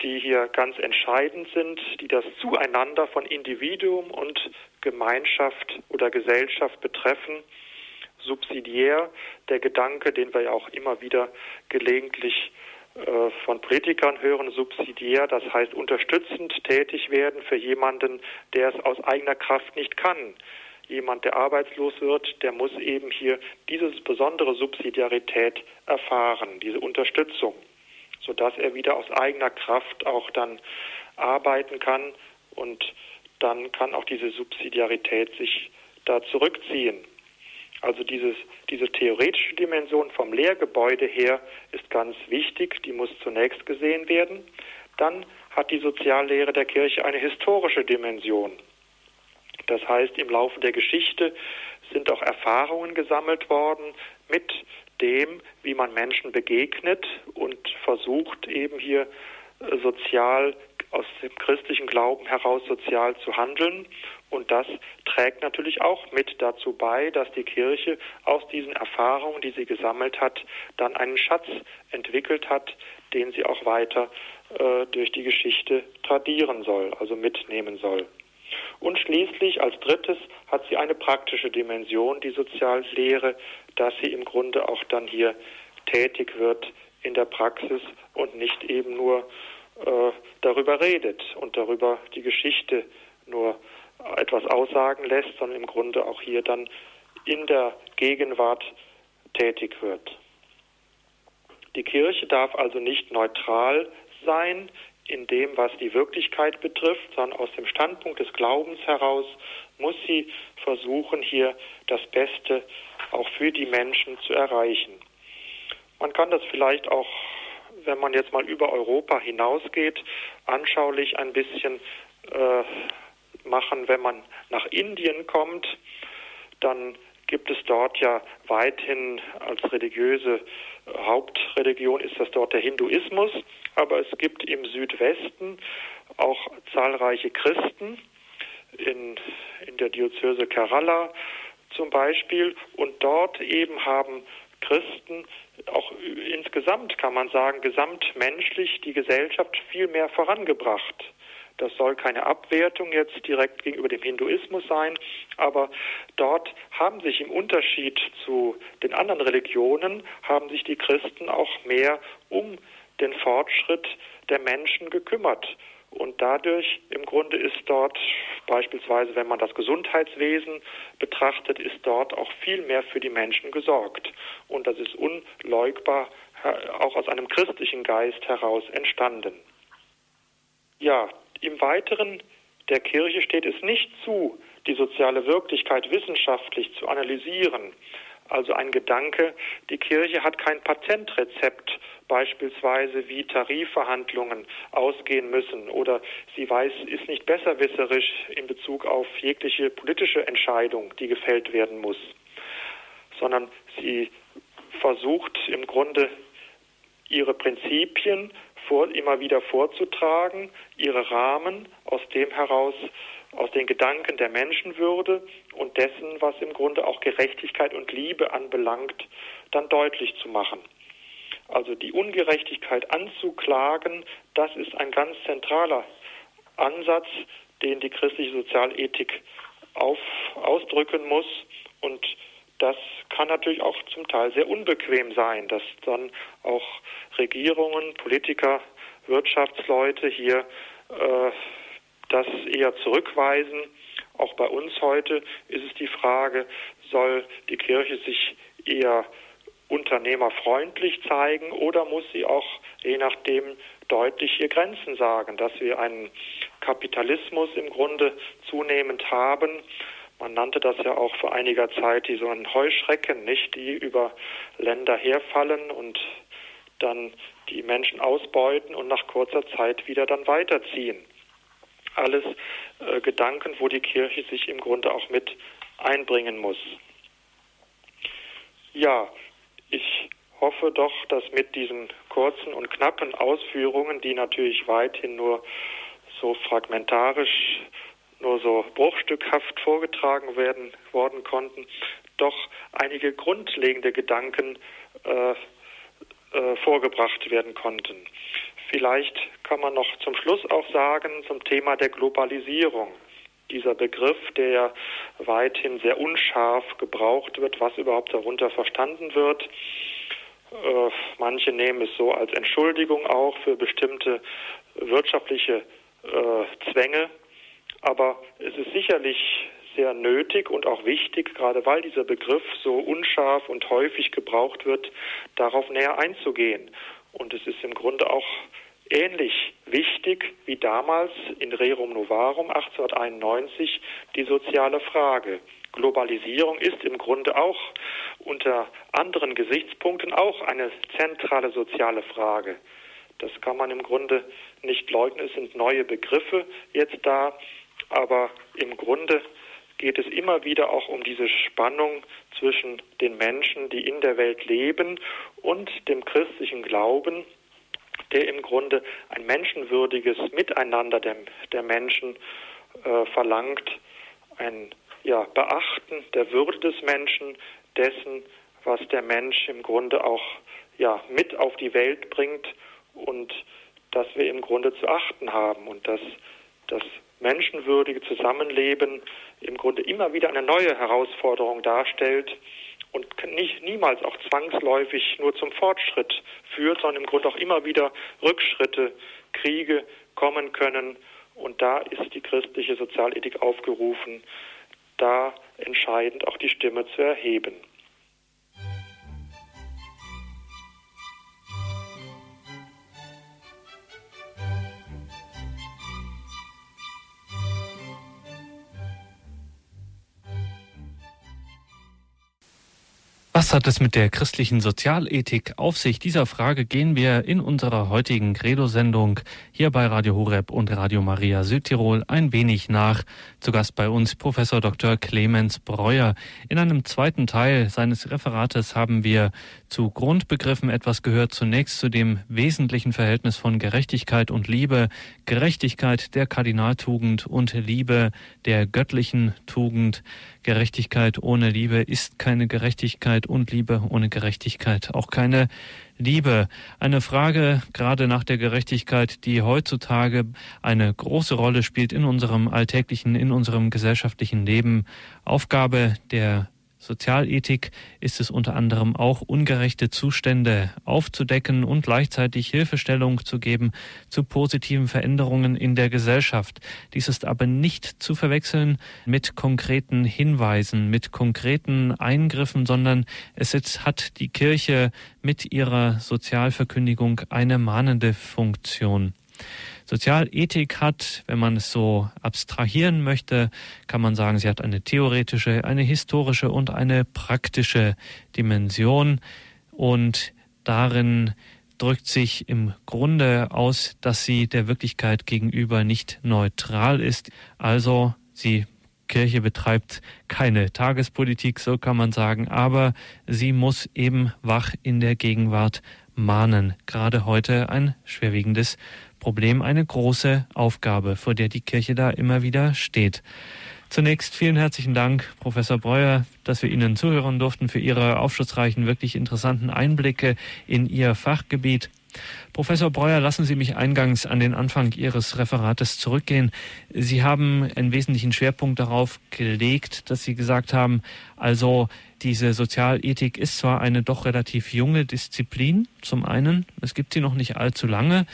die hier ganz entscheidend sind, die das Zueinander von Individuum und Gemeinschaft oder Gesellschaft betreffen. Subsidiär, der Gedanke, den wir ja auch immer wieder gelegentlich äh, von Predigern hören, subsidiär, das heißt unterstützend tätig werden für jemanden, der es aus eigener Kraft nicht kann jemand, der arbeitslos wird, der muss eben hier diese besondere Subsidiarität erfahren, diese Unterstützung, sodass er wieder aus eigener Kraft auch dann arbeiten kann und dann kann auch diese Subsidiarität sich da zurückziehen. Also dieses, diese theoretische Dimension vom Lehrgebäude her ist ganz wichtig, die muss zunächst gesehen werden. Dann hat die Soziallehre der Kirche eine historische Dimension. Das heißt, im Laufe der Geschichte sind auch Erfahrungen gesammelt worden mit dem, wie man Menschen begegnet und versucht eben hier äh, sozial aus dem christlichen Glauben heraus sozial zu handeln. Und das trägt natürlich auch mit dazu bei, dass die Kirche aus diesen Erfahrungen, die sie gesammelt hat, dann einen Schatz entwickelt hat, den sie auch weiter äh, durch die Geschichte tradieren soll, also mitnehmen soll. Und schließlich als drittes hat sie eine praktische Dimension, die Soziallehre, dass sie im Grunde auch dann hier tätig wird in der Praxis und nicht eben nur äh, darüber redet und darüber die Geschichte nur etwas aussagen lässt, sondern im Grunde auch hier dann in der Gegenwart tätig wird. Die Kirche darf also nicht neutral sein in dem, was die Wirklichkeit betrifft, sondern aus dem Standpunkt des Glaubens heraus muss sie versuchen, hier das Beste auch für die Menschen zu erreichen. Man kann das vielleicht auch, wenn man jetzt mal über Europa hinausgeht, anschaulich ein bisschen äh, machen, wenn man nach Indien kommt, dann gibt es dort ja weithin als religiöse Hauptreligion ist das dort der Hinduismus, aber es gibt im Südwesten auch zahlreiche Christen, in, in der Diözese Kerala zum Beispiel, und dort eben haben Christen auch insgesamt, kann man sagen, gesamtmenschlich die Gesellschaft viel mehr vorangebracht. Das soll keine Abwertung jetzt direkt gegenüber dem Hinduismus sein, aber dort haben sich im Unterschied zu den anderen Religionen, haben sich die Christen auch mehr um den Fortschritt der Menschen gekümmert. Und dadurch im Grunde ist dort beispielsweise, wenn man das Gesundheitswesen betrachtet, ist dort auch viel mehr für die Menschen gesorgt. Und das ist unleugbar auch aus einem christlichen Geist heraus entstanden. Ja, im Weiteren der Kirche steht es nicht zu, die soziale Wirklichkeit wissenschaftlich zu analysieren. Also ein Gedanke, die Kirche hat kein Patentrezept, beispielsweise wie Tarifverhandlungen ausgehen müssen oder sie weiß, ist nicht besserwisserisch in Bezug auf jegliche politische Entscheidung, die gefällt werden muss, sondern sie versucht im Grunde ihre Prinzipien vor, immer wieder vorzutragen, ihre Rahmen, aus dem heraus, aus den Gedanken der Menschenwürde und dessen, was im Grunde auch Gerechtigkeit und Liebe anbelangt, dann deutlich zu machen. Also die Ungerechtigkeit anzuklagen, das ist ein ganz zentraler Ansatz, den die christliche Sozialethik auf, ausdrücken muss und das kann natürlich auch zum Teil sehr unbequem sein, dass dann auch Regierungen, Politiker, Wirtschaftsleute hier äh, das eher zurückweisen. Auch bei uns heute ist es die Frage, soll die Kirche sich eher unternehmerfreundlich zeigen oder muss sie auch je nachdem deutlich ihr Grenzen sagen, dass wir einen Kapitalismus im Grunde zunehmend haben, man nannte das ja auch vor einiger Zeit die so ein Heuschrecken, nicht, die über Länder herfallen und dann die Menschen ausbeuten und nach kurzer Zeit wieder dann weiterziehen. Alles äh, Gedanken, wo die Kirche sich im Grunde auch mit einbringen muss. Ja, ich hoffe doch, dass mit diesen kurzen und knappen Ausführungen, die natürlich weithin nur so fragmentarisch nur so bruchstückhaft vorgetragen werden worden konnten, doch einige grundlegende Gedanken äh, äh, vorgebracht werden konnten. Vielleicht kann man noch zum Schluss auch sagen zum Thema der Globalisierung. Dieser Begriff, der weithin sehr unscharf gebraucht wird, was überhaupt darunter verstanden wird. Äh, manche nehmen es so als Entschuldigung auch für bestimmte wirtschaftliche äh, Zwänge, aber es ist sicherlich sehr nötig und auch wichtig, gerade weil dieser Begriff so unscharf und häufig gebraucht wird, darauf näher einzugehen. Und es ist im Grunde auch ähnlich wichtig wie damals in Rerum Novarum 1891 die soziale Frage. Globalisierung ist im Grunde auch unter anderen Gesichtspunkten auch eine zentrale soziale Frage. Das kann man im Grunde nicht leugnen. Es sind neue Begriffe jetzt da, aber im Grunde geht es immer wieder auch um diese Spannung zwischen den Menschen, die in der Welt leben, und dem christlichen Glauben, der im Grunde ein menschenwürdiges Miteinander der, der Menschen äh, verlangt, ein ja, Beachten der Würde des Menschen, dessen, was der Mensch im Grunde auch ja, mit auf die Welt bringt und das wir im Grunde zu achten haben und dass das menschenwürdige Zusammenleben im Grunde immer wieder eine neue Herausforderung darstellt und nicht niemals auch zwangsläufig nur zum Fortschritt führt, sondern im Grunde auch immer wieder Rückschritte, Kriege kommen können. Und da ist die christliche Sozialethik aufgerufen, da entscheidend auch die Stimme zu erheben. Was hat es mit der christlichen Sozialethik auf sich? Dieser Frage gehen wir in unserer heutigen Credo-Sendung hier bei Radio Horeb und Radio Maria Südtirol ein wenig nach. Zu Gast bei uns Professor Dr. Clemens Breuer. In einem zweiten Teil seines Referates haben wir zu Grundbegriffen etwas gehört. Zunächst zu dem wesentlichen Verhältnis von Gerechtigkeit und Liebe. Gerechtigkeit der Kardinaltugend und Liebe der göttlichen Tugend. Gerechtigkeit ohne Liebe ist keine Gerechtigkeit und Liebe ohne Gerechtigkeit auch keine Liebe. Eine Frage gerade nach der Gerechtigkeit, die heutzutage eine große Rolle spielt in unserem alltäglichen, in unserem gesellschaftlichen Leben. Aufgabe der Sozialethik ist es unter anderem auch, ungerechte Zustände aufzudecken und gleichzeitig Hilfestellung zu geben zu positiven Veränderungen in der Gesellschaft. Dies ist aber nicht zu verwechseln mit konkreten Hinweisen, mit konkreten Eingriffen, sondern es hat die Kirche mit ihrer Sozialverkündigung eine mahnende Funktion. Sozialethik hat, wenn man es so abstrahieren möchte, kann man sagen, sie hat eine theoretische, eine historische und eine praktische Dimension und darin drückt sich im Grunde aus, dass sie der Wirklichkeit gegenüber nicht neutral ist. Also sie Kirche betreibt keine Tagespolitik, so kann man sagen, aber sie muss eben wach in der Gegenwart mahnen. Gerade heute ein schwerwiegendes Problem, eine große Aufgabe, vor der die Kirche da immer wieder steht. Zunächst vielen herzlichen Dank, Professor Breuer, dass wir Ihnen zuhören durften für Ihre aufschlussreichen, wirklich interessanten Einblicke in Ihr Fachgebiet. Professor Breuer, lassen Sie mich eingangs an den Anfang Ihres Referates zurückgehen. Sie haben einen wesentlichen Schwerpunkt darauf gelegt, dass Sie gesagt haben, also diese Sozialethik ist zwar eine doch relativ junge Disziplin, zum einen, es gibt sie noch nicht allzu lange,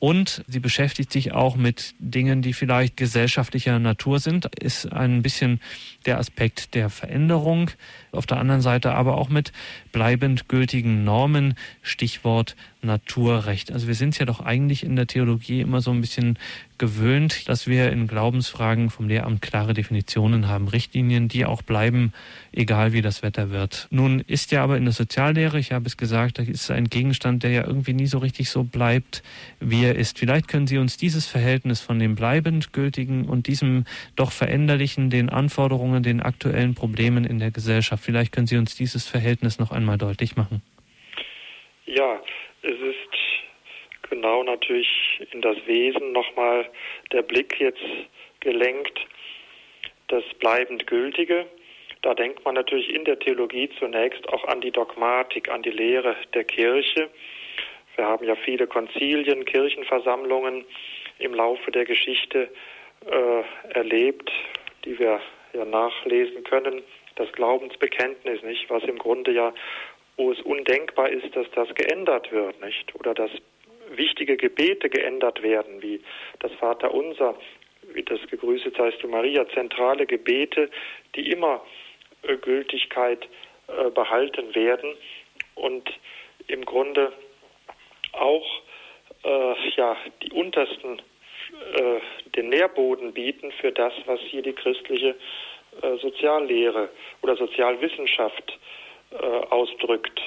und sie beschäftigt sich auch mit Dingen, die vielleicht gesellschaftlicher Natur sind, ist ein bisschen der Aspekt der Veränderung. Auf der anderen Seite aber auch mit bleibend gültigen Normen, Stichwort Naturrecht. Also wir sind ja doch eigentlich in der Theologie immer so ein bisschen gewöhnt, dass wir in Glaubensfragen vom Lehramt klare Definitionen haben, Richtlinien, die auch bleiben, egal wie das Wetter wird. Nun ist ja aber in der Soziallehre, ich habe es gesagt, da ist ein Gegenstand, der ja irgendwie nie so richtig so bleibt, wie er ist. Vielleicht können Sie uns dieses Verhältnis von dem bleibend gültigen und diesem doch veränderlichen, den Anforderungen, den aktuellen Problemen in der Gesellschaft, vielleicht können Sie uns dieses Verhältnis noch einmal deutlich machen. Ja, es ist genau natürlich in das Wesen nochmal der Blick jetzt gelenkt, das bleibend Gültige. Da denkt man natürlich in der Theologie zunächst auch an die Dogmatik, an die Lehre der Kirche. Wir haben ja viele Konzilien, Kirchenversammlungen im Laufe der Geschichte äh, erlebt, die wir ja nachlesen können. Das Glaubensbekenntnis, nicht, was im Grunde ja wo es undenkbar ist, dass das geändert wird, nicht? Oder dass wichtige Gebete geändert werden, wie das Vaterunser, wie das Gegrüßet seist du Maria, zentrale Gebete, die immer äh, Gültigkeit äh, behalten werden und im Grunde auch äh, ja, die untersten äh, den Nährboden bieten für das, was hier die christliche Soziallehre oder Sozialwissenschaft ausdrückt.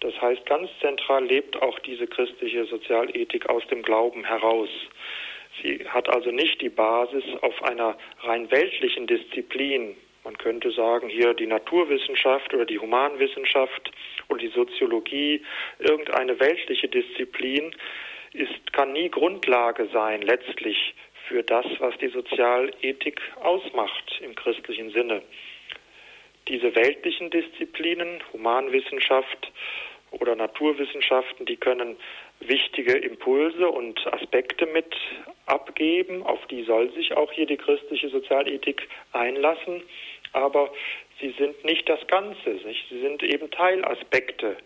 Das heißt, ganz zentral lebt auch diese christliche Sozialethik aus dem Glauben heraus. Sie hat also nicht die Basis auf einer rein weltlichen Disziplin. Man könnte sagen, hier die Naturwissenschaft oder die Humanwissenschaft oder die Soziologie, irgendeine weltliche Disziplin ist, kann nie Grundlage sein, letztlich für das, was die Sozialethik ausmacht im christlichen Sinne diese weltlichen Disziplinen, Humanwissenschaft oder Naturwissenschaften, die können wichtige Impulse und Aspekte mit abgeben. Auf die soll sich auch hier die christliche Sozialethik einlassen. Aber sie sind nicht das Ganze. Nicht? Sie sind eben Teilaspekte.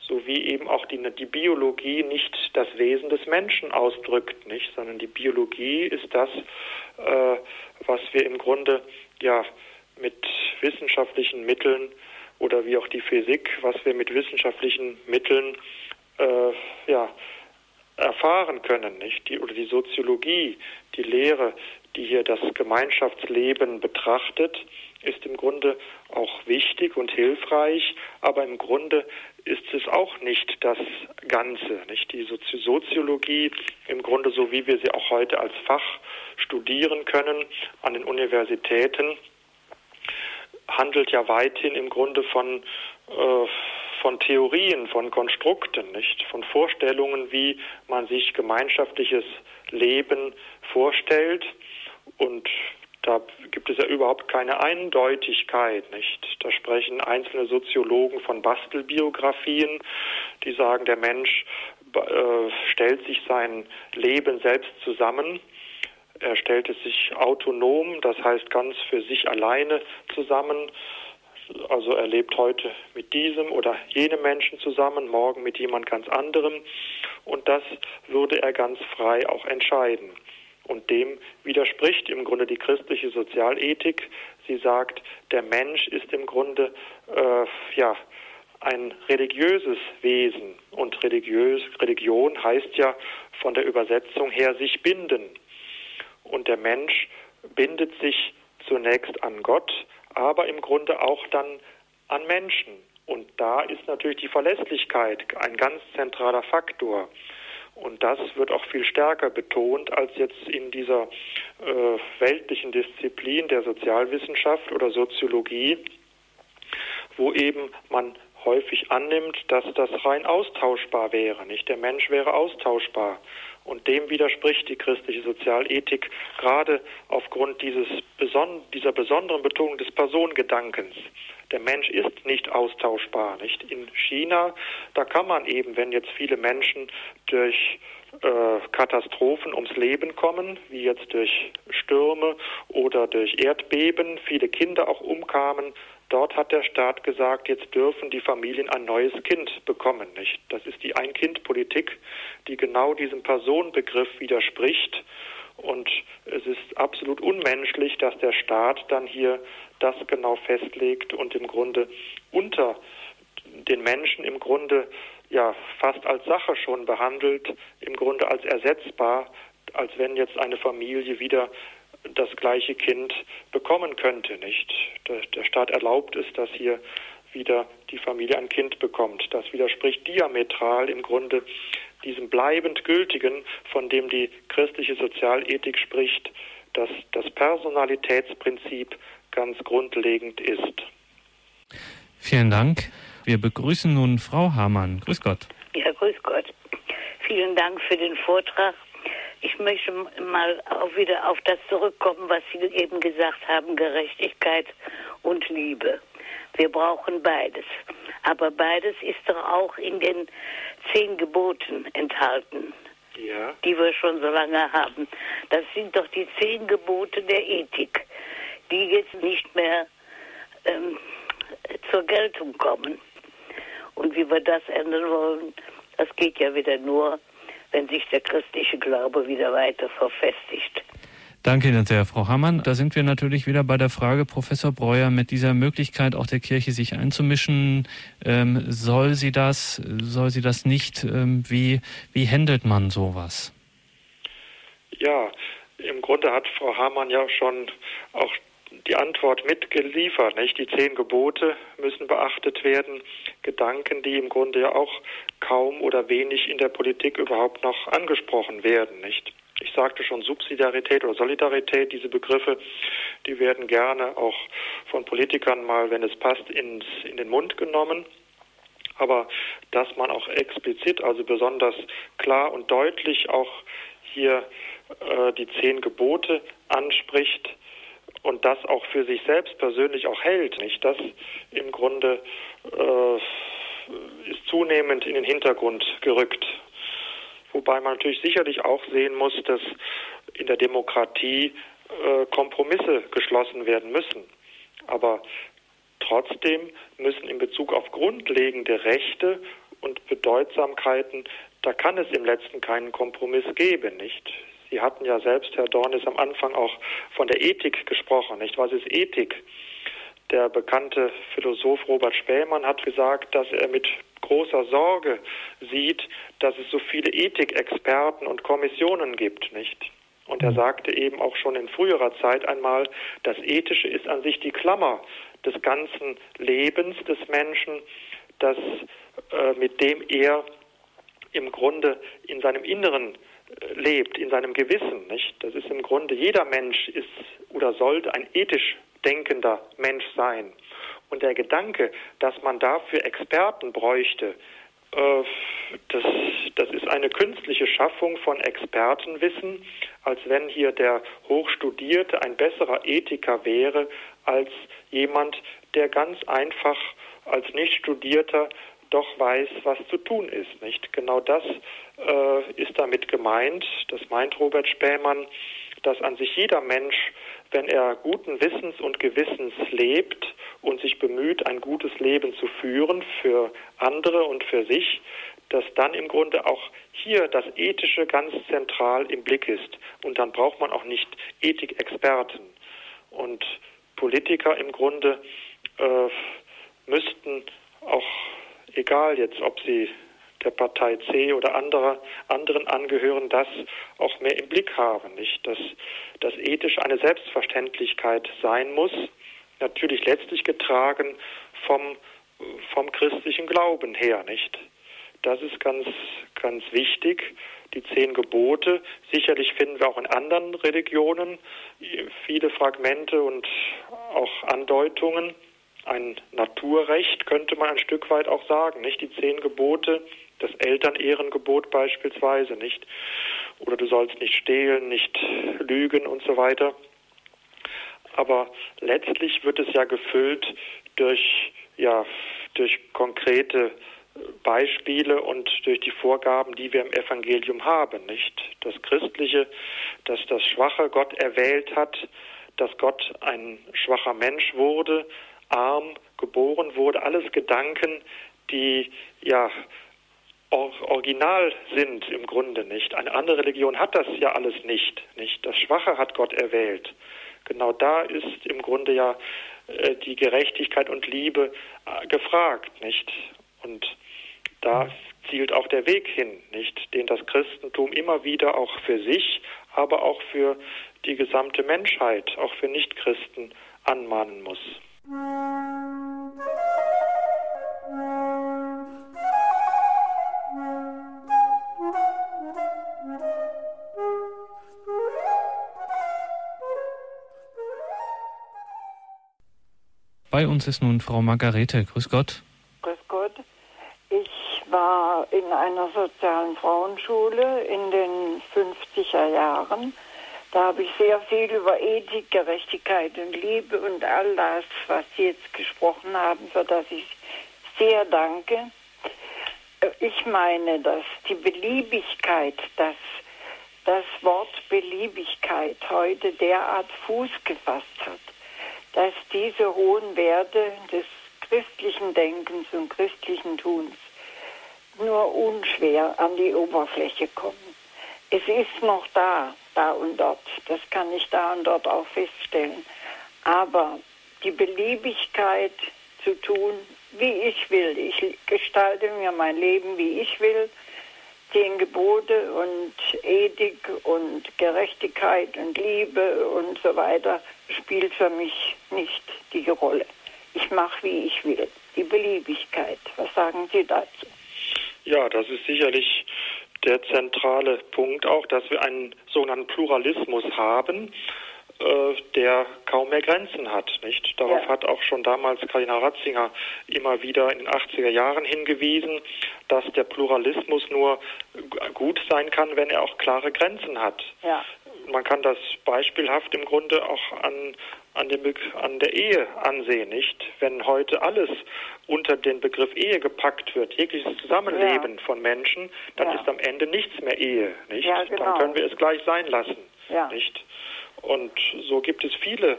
So wie eben auch die, die Biologie nicht das Wesen des Menschen ausdrückt, nicht? sondern die Biologie ist das, äh, was wir im Grunde ja mit wissenschaftlichen Mitteln oder wie auch die Physik, was wir mit wissenschaftlichen Mitteln äh, ja, erfahren können, nicht? Die, oder die Soziologie, die Lehre, die hier das Gemeinschaftsleben betrachtet, ist im Grunde auch wichtig und hilfreich, aber im Grunde ist es auch nicht das Ganze, nicht die Soziologie im Grunde so wie wir sie auch heute als Fach studieren können an den Universitäten handelt ja weithin im Grunde von äh, von Theorien, von Konstrukten, nicht von Vorstellungen, wie man sich gemeinschaftliches Leben vorstellt und da gibt es ja überhaupt keine Eindeutigkeit, nicht? Da sprechen einzelne Soziologen von Bastelbiografien, die sagen, der Mensch äh, stellt sich sein Leben selbst zusammen. Er stellt es sich autonom, das heißt ganz für sich alleine zusammen. Also er lebt heute mit diesem oder jenem Menschen zusammen, morgen mit jemand ganz anderem. Und das würde er ganz frei auch entscheiden. Und dem widerspricht im Grunde die christliche Sozialethik. Sie sagt, der Mensch ist im Grunde äh, ja ein religiöses Wesen und religiös, Religion heißt ja von der Übersetzung her sich binden. Und der Mensch bindet sich zunächst an Gott, aber im Grunde auch dann an Menschen. Und da ist natürlich die Verlässlichkeit ein ganz zentraler Faktor. Und das wird auch viel stärker betont als jetzt in dieser äh, weltlichen Disziplin der Sozialwissenschaft oder Soziologie, wo eben man häufig annimmt, dass das rein austauschbar wäre. Nicht der Mensch wäre austauschbar. Und dem widerspricht die christliche Sozialethik gerade aufgrund dieses beson dieser besonderen Betonung des Personengedankens. Der Mensch ist nicht austauschbar, nicht? In China, da kann man eben, wenn jetzt viele Menschen durch äh, Katastrophen ums Leben kommen, wie jetzt durch Stürme oder durch Erdbeben, viele Kinder auch umkamen, Dort hat der Staat gesagt, jetzt dürfen die Familien ein neues Kind bekommen, nicht? Das ist die Ein-Kind-Politik, die genau diesem Personenbegriff widerspricht. Und es ist absolut unmenschlich, dass der Staat dann hier das genau festlegt und im Grunde unter den Menschen im Grunde ja fast als Sache schon behandelt, im Grunde als ersetzbar, als wenn jetzt eine Familie wieder das gleiche Kind bekommen könnte, nicht? Der, der Staat erlaubt es, dass hier wieder die Familie ein Kind bekommt. Das widerspricht diametral im Grunde diesem bleibend Gültigen, von dem die christliche Sozialethik spricht, dass das Personalitätsprinzip ganz grundlegend ist. Vielen Dank. Wir begrüßen nun Frau Hamann. Grüß Gott. Ja, grüß Gott. Vielen Dank für den Vortrag ich möchte mal auch wieder auf das zurückkommen, was Sie eben gesagt haben, Gerechtigkeit und Liebe. Wir brauchen beides. Aber beides ist doch auch in den zehn Geboten enthalten, ja. die wir schon so lange haben. Das sind doch die zehn Gebote der Ethik, die jetzt nicht mehr ähm, zur Geltung kommen. Und wie wir das ändern wollen, das geht ja wieder nur wenn sich der christliche Glaube wieder weiter verfestigt. Danke Ihnen sehr, Frau Hammann. Da sind wir natürlich wieder bei der Frage, Professor Breuer, mit dieser Möglichkeit auch der Kirche sich einzumischen. Ähm, soll sie das, soll sie das nicht? Ähm, wie, wie handelt man sowas? Ja, im Grunde hat Frau Hamann ja schon auch die Antwort mitgeliefert. Nicht? Die zehn Gebote müssen beachtet werden. Gedanken, die im Grunde ja auch kaum oder wenig in der Politik überhaupt noch angesprochen werden. Nicht? Ich sagte schon Subsidiarität oder Solidarität, diese Begriffe, die werden gerne auch von Politikern mal, wenn es passt, ins, in den Mund genommen. Aber dass man auch explizit, also besonders klar und deutlich auch hier äh, die zehn Gebote anspricht, und das auch für sich selbst persönlich auch hält, nicht? Das im Grunde äh, ist zunehmend in den Hintergrund gerückt. Wobei man natürlich sicherlich auch sehen muss, dass in der Demokratie äh, Kompromisse geschlossen werden müssen. Aber trotzdem müssen in Bezug auf grundlegende Rechte und Bedeutsamkeiten, da kann es im letzten keinen Kompromiss geben, nicht? Sie hatten ja selbst, Herr Dornis, am Anfang auch von der Ethik gesprochen, nicht? Was ist Ethik? Der bekannte Philosoph Robert Spähmann hat gesagt, dass er mit großer Sorge sieht, dass es so viele Ethikexperten und Kommissionen gibt, nicht? Und er sagte eben auch schon in früherer Zeit einmal, das Ethische ist an sich die Klammer des ganzen Lebens des Menschen, das, äh, mit dem er im Grunde in seinem Inneren lebt, in seinem Gewissen. Nicht? Das ist im Grunde, jeder Mensch ist oder sollte ein ethisch denkender Mensch sein. Und der Gedanke, dass man dafür Experten bräuchte, äh, das, das ist eine künstliche Schaffung von Expertenwissen, als wenn hier der Hochstudierte ein besserer Ethiker wäre als jemand, der ganz einfach als Nichtstudierter doch weiß, was zu tun ist. Nicht genau das äh, ist damit gemeint. Das meint Robert Spähmann, dass an sich jeder Mensch, wenn er guten Wissens und Gewissens lebt und sich bemüht, ein gutes Leben zu führen für andere und für sich, dass dann im Grunde auch hier das Ethische ganz zentral im Blick ist. Und dann braucht man auch nicht Ethikexperten. Und Politiker im Grunde äh, müssten auch, egal jetzt, ob sie der Partei C oder anderer, anderen angehören, das auch mehr im Blick haben, nicht? Dass das ethisch eine Selbstverständlichkeit sein muss, natürlich letztlich getragen vom, vom christlichen Glauben her, nicht? Das ist ganz, ganz wichtig. Die zehn Gebote. Sicherlich finden wir auch in anderen Religionen viele Fragmente und auch Andeutungen. Ein Naturrecht könnte man ein Stück weit auch sagen, nicht? Die zehn Gebote, das Elternehrengebot beispielsweise, nicht? Oder du sollst nicht stehlen, nicht lügen und so weiter. Aber letztlich wird es ja gefüllt durch, ja, durch konkrete Beispiele und durch die Vorgaben, die wir im Evangelium haben, nicht? Das Christliche, dass das Schwache Gott erwählt hat, dass Gott ein schwacher Mensch wurde, arm geboren wurde, alles Gedanken, die ja original sind im Grunde nicht. Eine andere Religion hat das ja alles nicht, nicht. Das Schwache hat Gott erwählt. Genau da ist im Grunde ja äh, die Gerechtigkeit und Liebe äh, gefragt, nicht? Und da zielt auch der Weg hin, nicht, den das Christentum immer wieder auch für sich, aber auch für die gesamte Menschheit, auch für Nichtchristen anmahnen muss. Bei uns ist nun Frau Margarete. Grüß Gott. Grüß Gott. Ich war in einer sozialen Frauenschule in den 50er Jahren. Da habe ich sehr viel über Ethik, Gerechtigkeit und Liebe und all das, was Sie jetzt gesprochen haben, für das ich sehr danke. Ich meine, dass die Beliebigkeit, dass das Wort Beliebigkeit heute derart Fuß gefasst hat, dass diese hohen Werte des christlichen Denkens und christlichen Tuns nur unschwer an die Oberfläche kommen. Es ist noch da, da und dort. Das kann ich da und dort auch feststellen. Aber die Beliebigkeit zu tun, wie ich will. Ich gestalte mir mein Leben, wie ich will. Zehn Gebote und Ethik und Gerechtigkeit und Liebe und so weiter spielt für mich nicht die Rolle. Ich mache, wie ich will. Die Beliebigkeit. Was sagen Sie dazu? Ja, das ist sicherlich der zentrale Punkt auch, dass wir einen sogenannten Pluralismus haben, der kaum mehr Grenzen hat. Nicht? Darauf ja. hat auch schon damals Karina Ratzinger immer wieder in den 80er Jahren hingewiesen, dass der Pluralismus nur gut sein kann, wenn er auch klare Grenzen hat. Ja man kann das beispielhaft im Grunde auch an, an, dem, an der Ehe ansehen, nicht? Wenn heute alles unter den Begriff Ehe gepackt wird, jegliches Zusammenleben ja. von Menschen, dann ist am Ende nichts mehr Ehe, nicht? Genau. Dann können wir es gleich sein lassen, nicht? Und so gibt es viele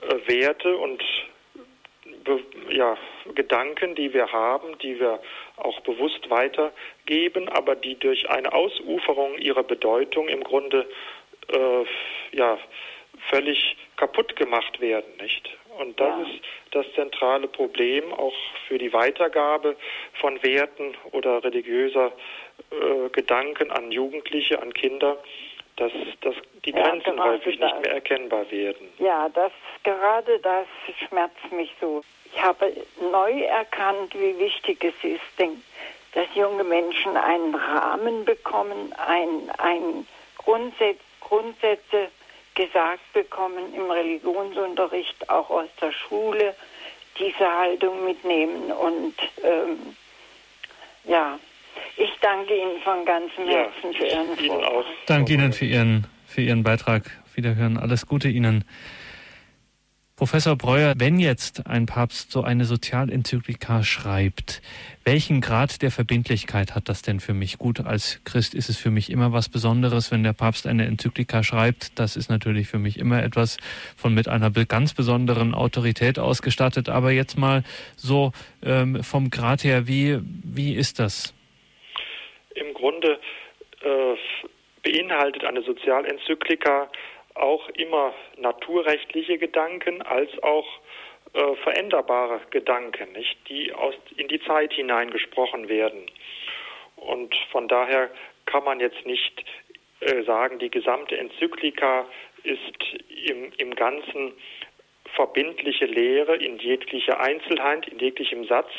äh, Werte und ja, Gedanken, die wir haben, die wir auch bewusst weitergeben, aber die durch eine Ausuferung ihrer Bedeutung im Grunde äh, ja, völlig kaputt gemacht werden, nicht? Und das ja. ist das zentrale Problem auch für die Weitergabe von Werten oder religiöser äh, Gedanken an Jugendliche, an Kinder, dass, dass die Grenzen ja, häufig das. nicht mehr erkennbar werden. Ja, das gerade das schmerzt mich so. Ich habe neu erkannt, wie wichtig es ist, dass junge Menschen einen Rahmen bekommen, ein, ein Grundsatz, Grundsätze gesagt bekommen im Religionsunterricht, auch aus der Schule, diese Haltung mitnehmen. Und ähm, ja, ich danke Ihnen von ganzem Herzen ja, für Ihren Vortrag. Danke Ihnen für Ihren, für Ihren Beitrag. Wiederhören. Alles Gute Ihnen. Professor Breuer, wenn jetzt ein Papst so eine Sozialenzyklika schreibt, welchen Grad der Verbindlichkeit hat das denn für mich? Gut, als Christ ist es für mich immer was Besonderes, wenn der Papst eine Enzyklika schreibt. Das ist natürlich für mich immer etwas von mit einer ganz besonderen Autorität ausgestattet. Aber jetzt mal so ähm, vom Grad her, wie, wie ist das? Im Grunde äh, beinhaltet eine Sozialenzyklika auch immer naturrechtliche Gedanken als auch äh, veränderbare Gedanken, nicht, die aus, in die Zeit hineingesprochen werden. Und von daher kann man jetzt nicht äh, sagen, die gesamte Enzyklika ist im, im Ganzen verbindliche Lehre in jeglicher Einzelheit, in jeglichem Satz,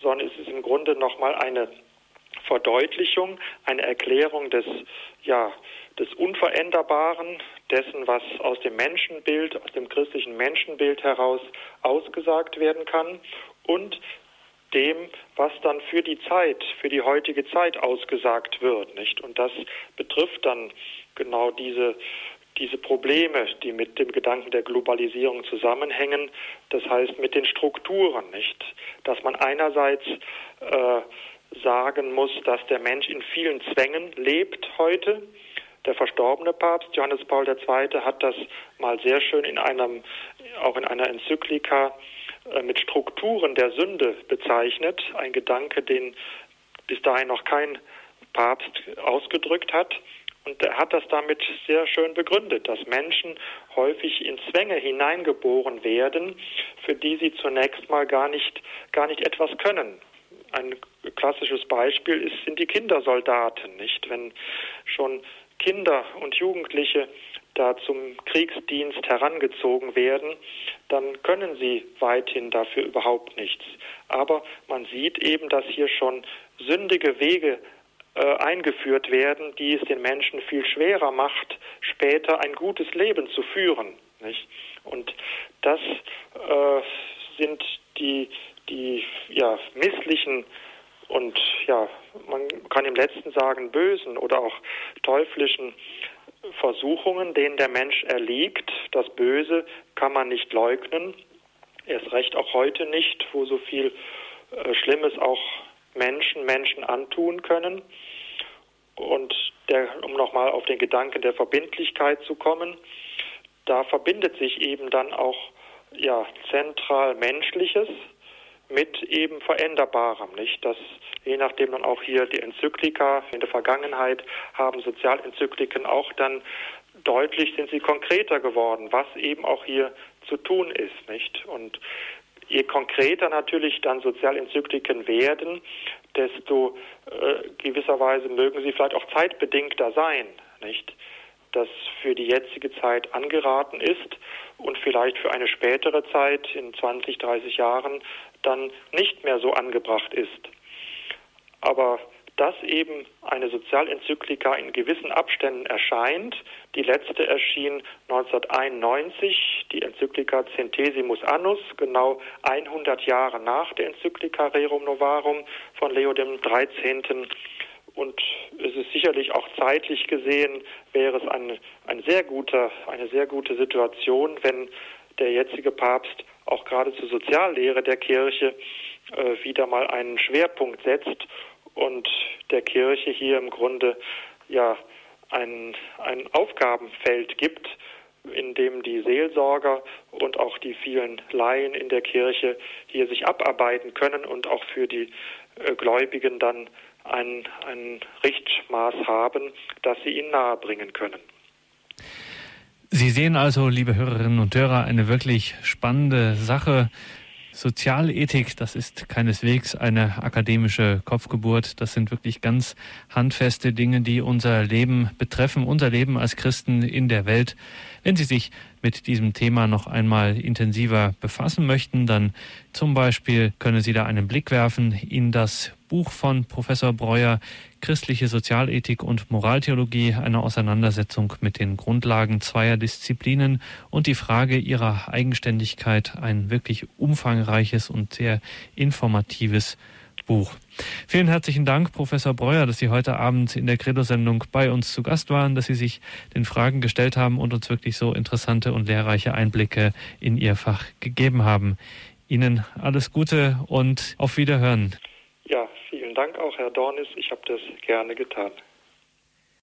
sondern es ist im Grunde nochmal eine Verdeutlichung, eine Erklärung des, ja, des Unveränderbaren, dessen, was aus dem Menschenbild, aus dem christlichen Menschenbild heraus ausgesagt werden kann und dem, was dann für die Zeit, für die heutige Zeit ausgesagt wird, nicht? Und das betrifft dann genau diese diese Probleme, die mit dem Gedanken der Globalisierung zusammenhängen, das heißt mit den Strukturen, nicht? Dass man einerseits äh, sagen muss, dass der Mensch in vielen Zwängen lebt heute, der verstorbene Papst Johannes Paul II. hat das mal sehr schön in einem, auch in einer Enzyklika äh, mit Strukturen der Sünde bezeichnet. Ein Gedanke, den bis dahin noch kein Papst ausgedrückt hat. Und er hat das damit sehr schön begründet, dass Menschen häufig in Zwänge hineingeboren werden, für die sie zunächst mal gar nicht, gar nicht etwas können. Ein klassisches Beispiel ist, sind die Kindersoldaten, nicht? Wenn schon Kinder und Jugendliche da zum Kriegsdienst herangezogen werden, dann können sie weithin dafür überhaupt nichts. Aber man sieht eben, dass hier schon sündige Wege äh, eingeführt werden, die es den Menschen viel schwerer macht, später ein gutes Leben zu führen. Nicht? Und das äh, sind die, die ja, misslichen und ja, man kann im letzten sagen, bösen oder auch teuflischen Versuchungen, denen der Mensch erliegt. Das Böse kann man nicht leugnen. Erst recht auch heute nicht, wo so viel äh, Schlimmes auch Menschen Menschen antun können. Und der, um nochmal auf den Gedanken der Verbindlichkeit zu kommen, da verbindet sich eben dann auch ja, zentral Menschliches mit eben Veränderbarem, nicht? Das, je nachdem dann auch hier die Enzyklika in der Vergangenheit haben Sozialenzykliken auch dann deutlich sind sie konkreter geworden, was eben auch hier zu tun ist, nicht? Und je konkreter natürlich dann Sozialenzykliken werden, desto äh, gewisserweise mögen sie vielleicht auch zeitbedingter sein, nicht? Das für die jetzige Zeit angeraten ist und vielleicht für eine spätere Zeit in 20, 30 Jahren dann nicht mehr so angebracht ist. Aber dass eben eine Sozialenzyklika in gewissen Abständen erscheint. Die letzte erschien 1991, die Enzyklika Centesimus Annus, genau 100 Jahre nach der Enzyklika Rerum Novarum von Leo dem 13. Und es ist sicherlich auch zeitlich gesehen, wäre es eine, ein sehr guter, eine sehr gute Situation, wenn der jetzige Papst auch gerade zur Soziallehre der Kirche äh, wieder mal einen Schwerpunkt setzt und der Kirche hier im Grunde ja ein, ein Aufgabenfeld gibt, in dem die Seelsorger und auch die vielen Laien in der Kirche hier sich abarbeiten können und auch für die äh, Gläubigen dann ein, ein Richtmaß haben, das sie ihnen nahebringen können. Sie sehen also, liebe Hörerinnen und Hörer, eine wirklich spannende Sache. Sozialethik, das ist keineswegs eine akademische Kopfgeburt. Das sind wirklich ganz handfeste Dinge, die unser Leben betreffen, unser Leben als Christen in der Welt. Wenn Sie sich mit diesem Thema noch einmal intensiver befassen möchten, dann zum Beispiel können Sie da einen Blick werfen in das Buch von Professor Breuer Christliche Sozialethik und Moraltheologie, eine Auseinandersetzung mit den Grundlagen zweier Disziplinen und die Frage ihrer Eigenständigkeit, ein wirklich umfangreiches und sehr informatives Buch. Vielen herzlichen Dank, Professor Breuer, dass Sie heute Abend in der Credo-Sendung bei uns zu Gast waren, dass Sie sich den Fragen gestellt haben und uns wirklich so interessante und lehrreiche Einblicke in Ihr Fach gegeben haben. Ihnen alles Gute und auf Wiederhören. Ja, vielen Dank auch, Herr Dornis. Ich habe das gerne getan.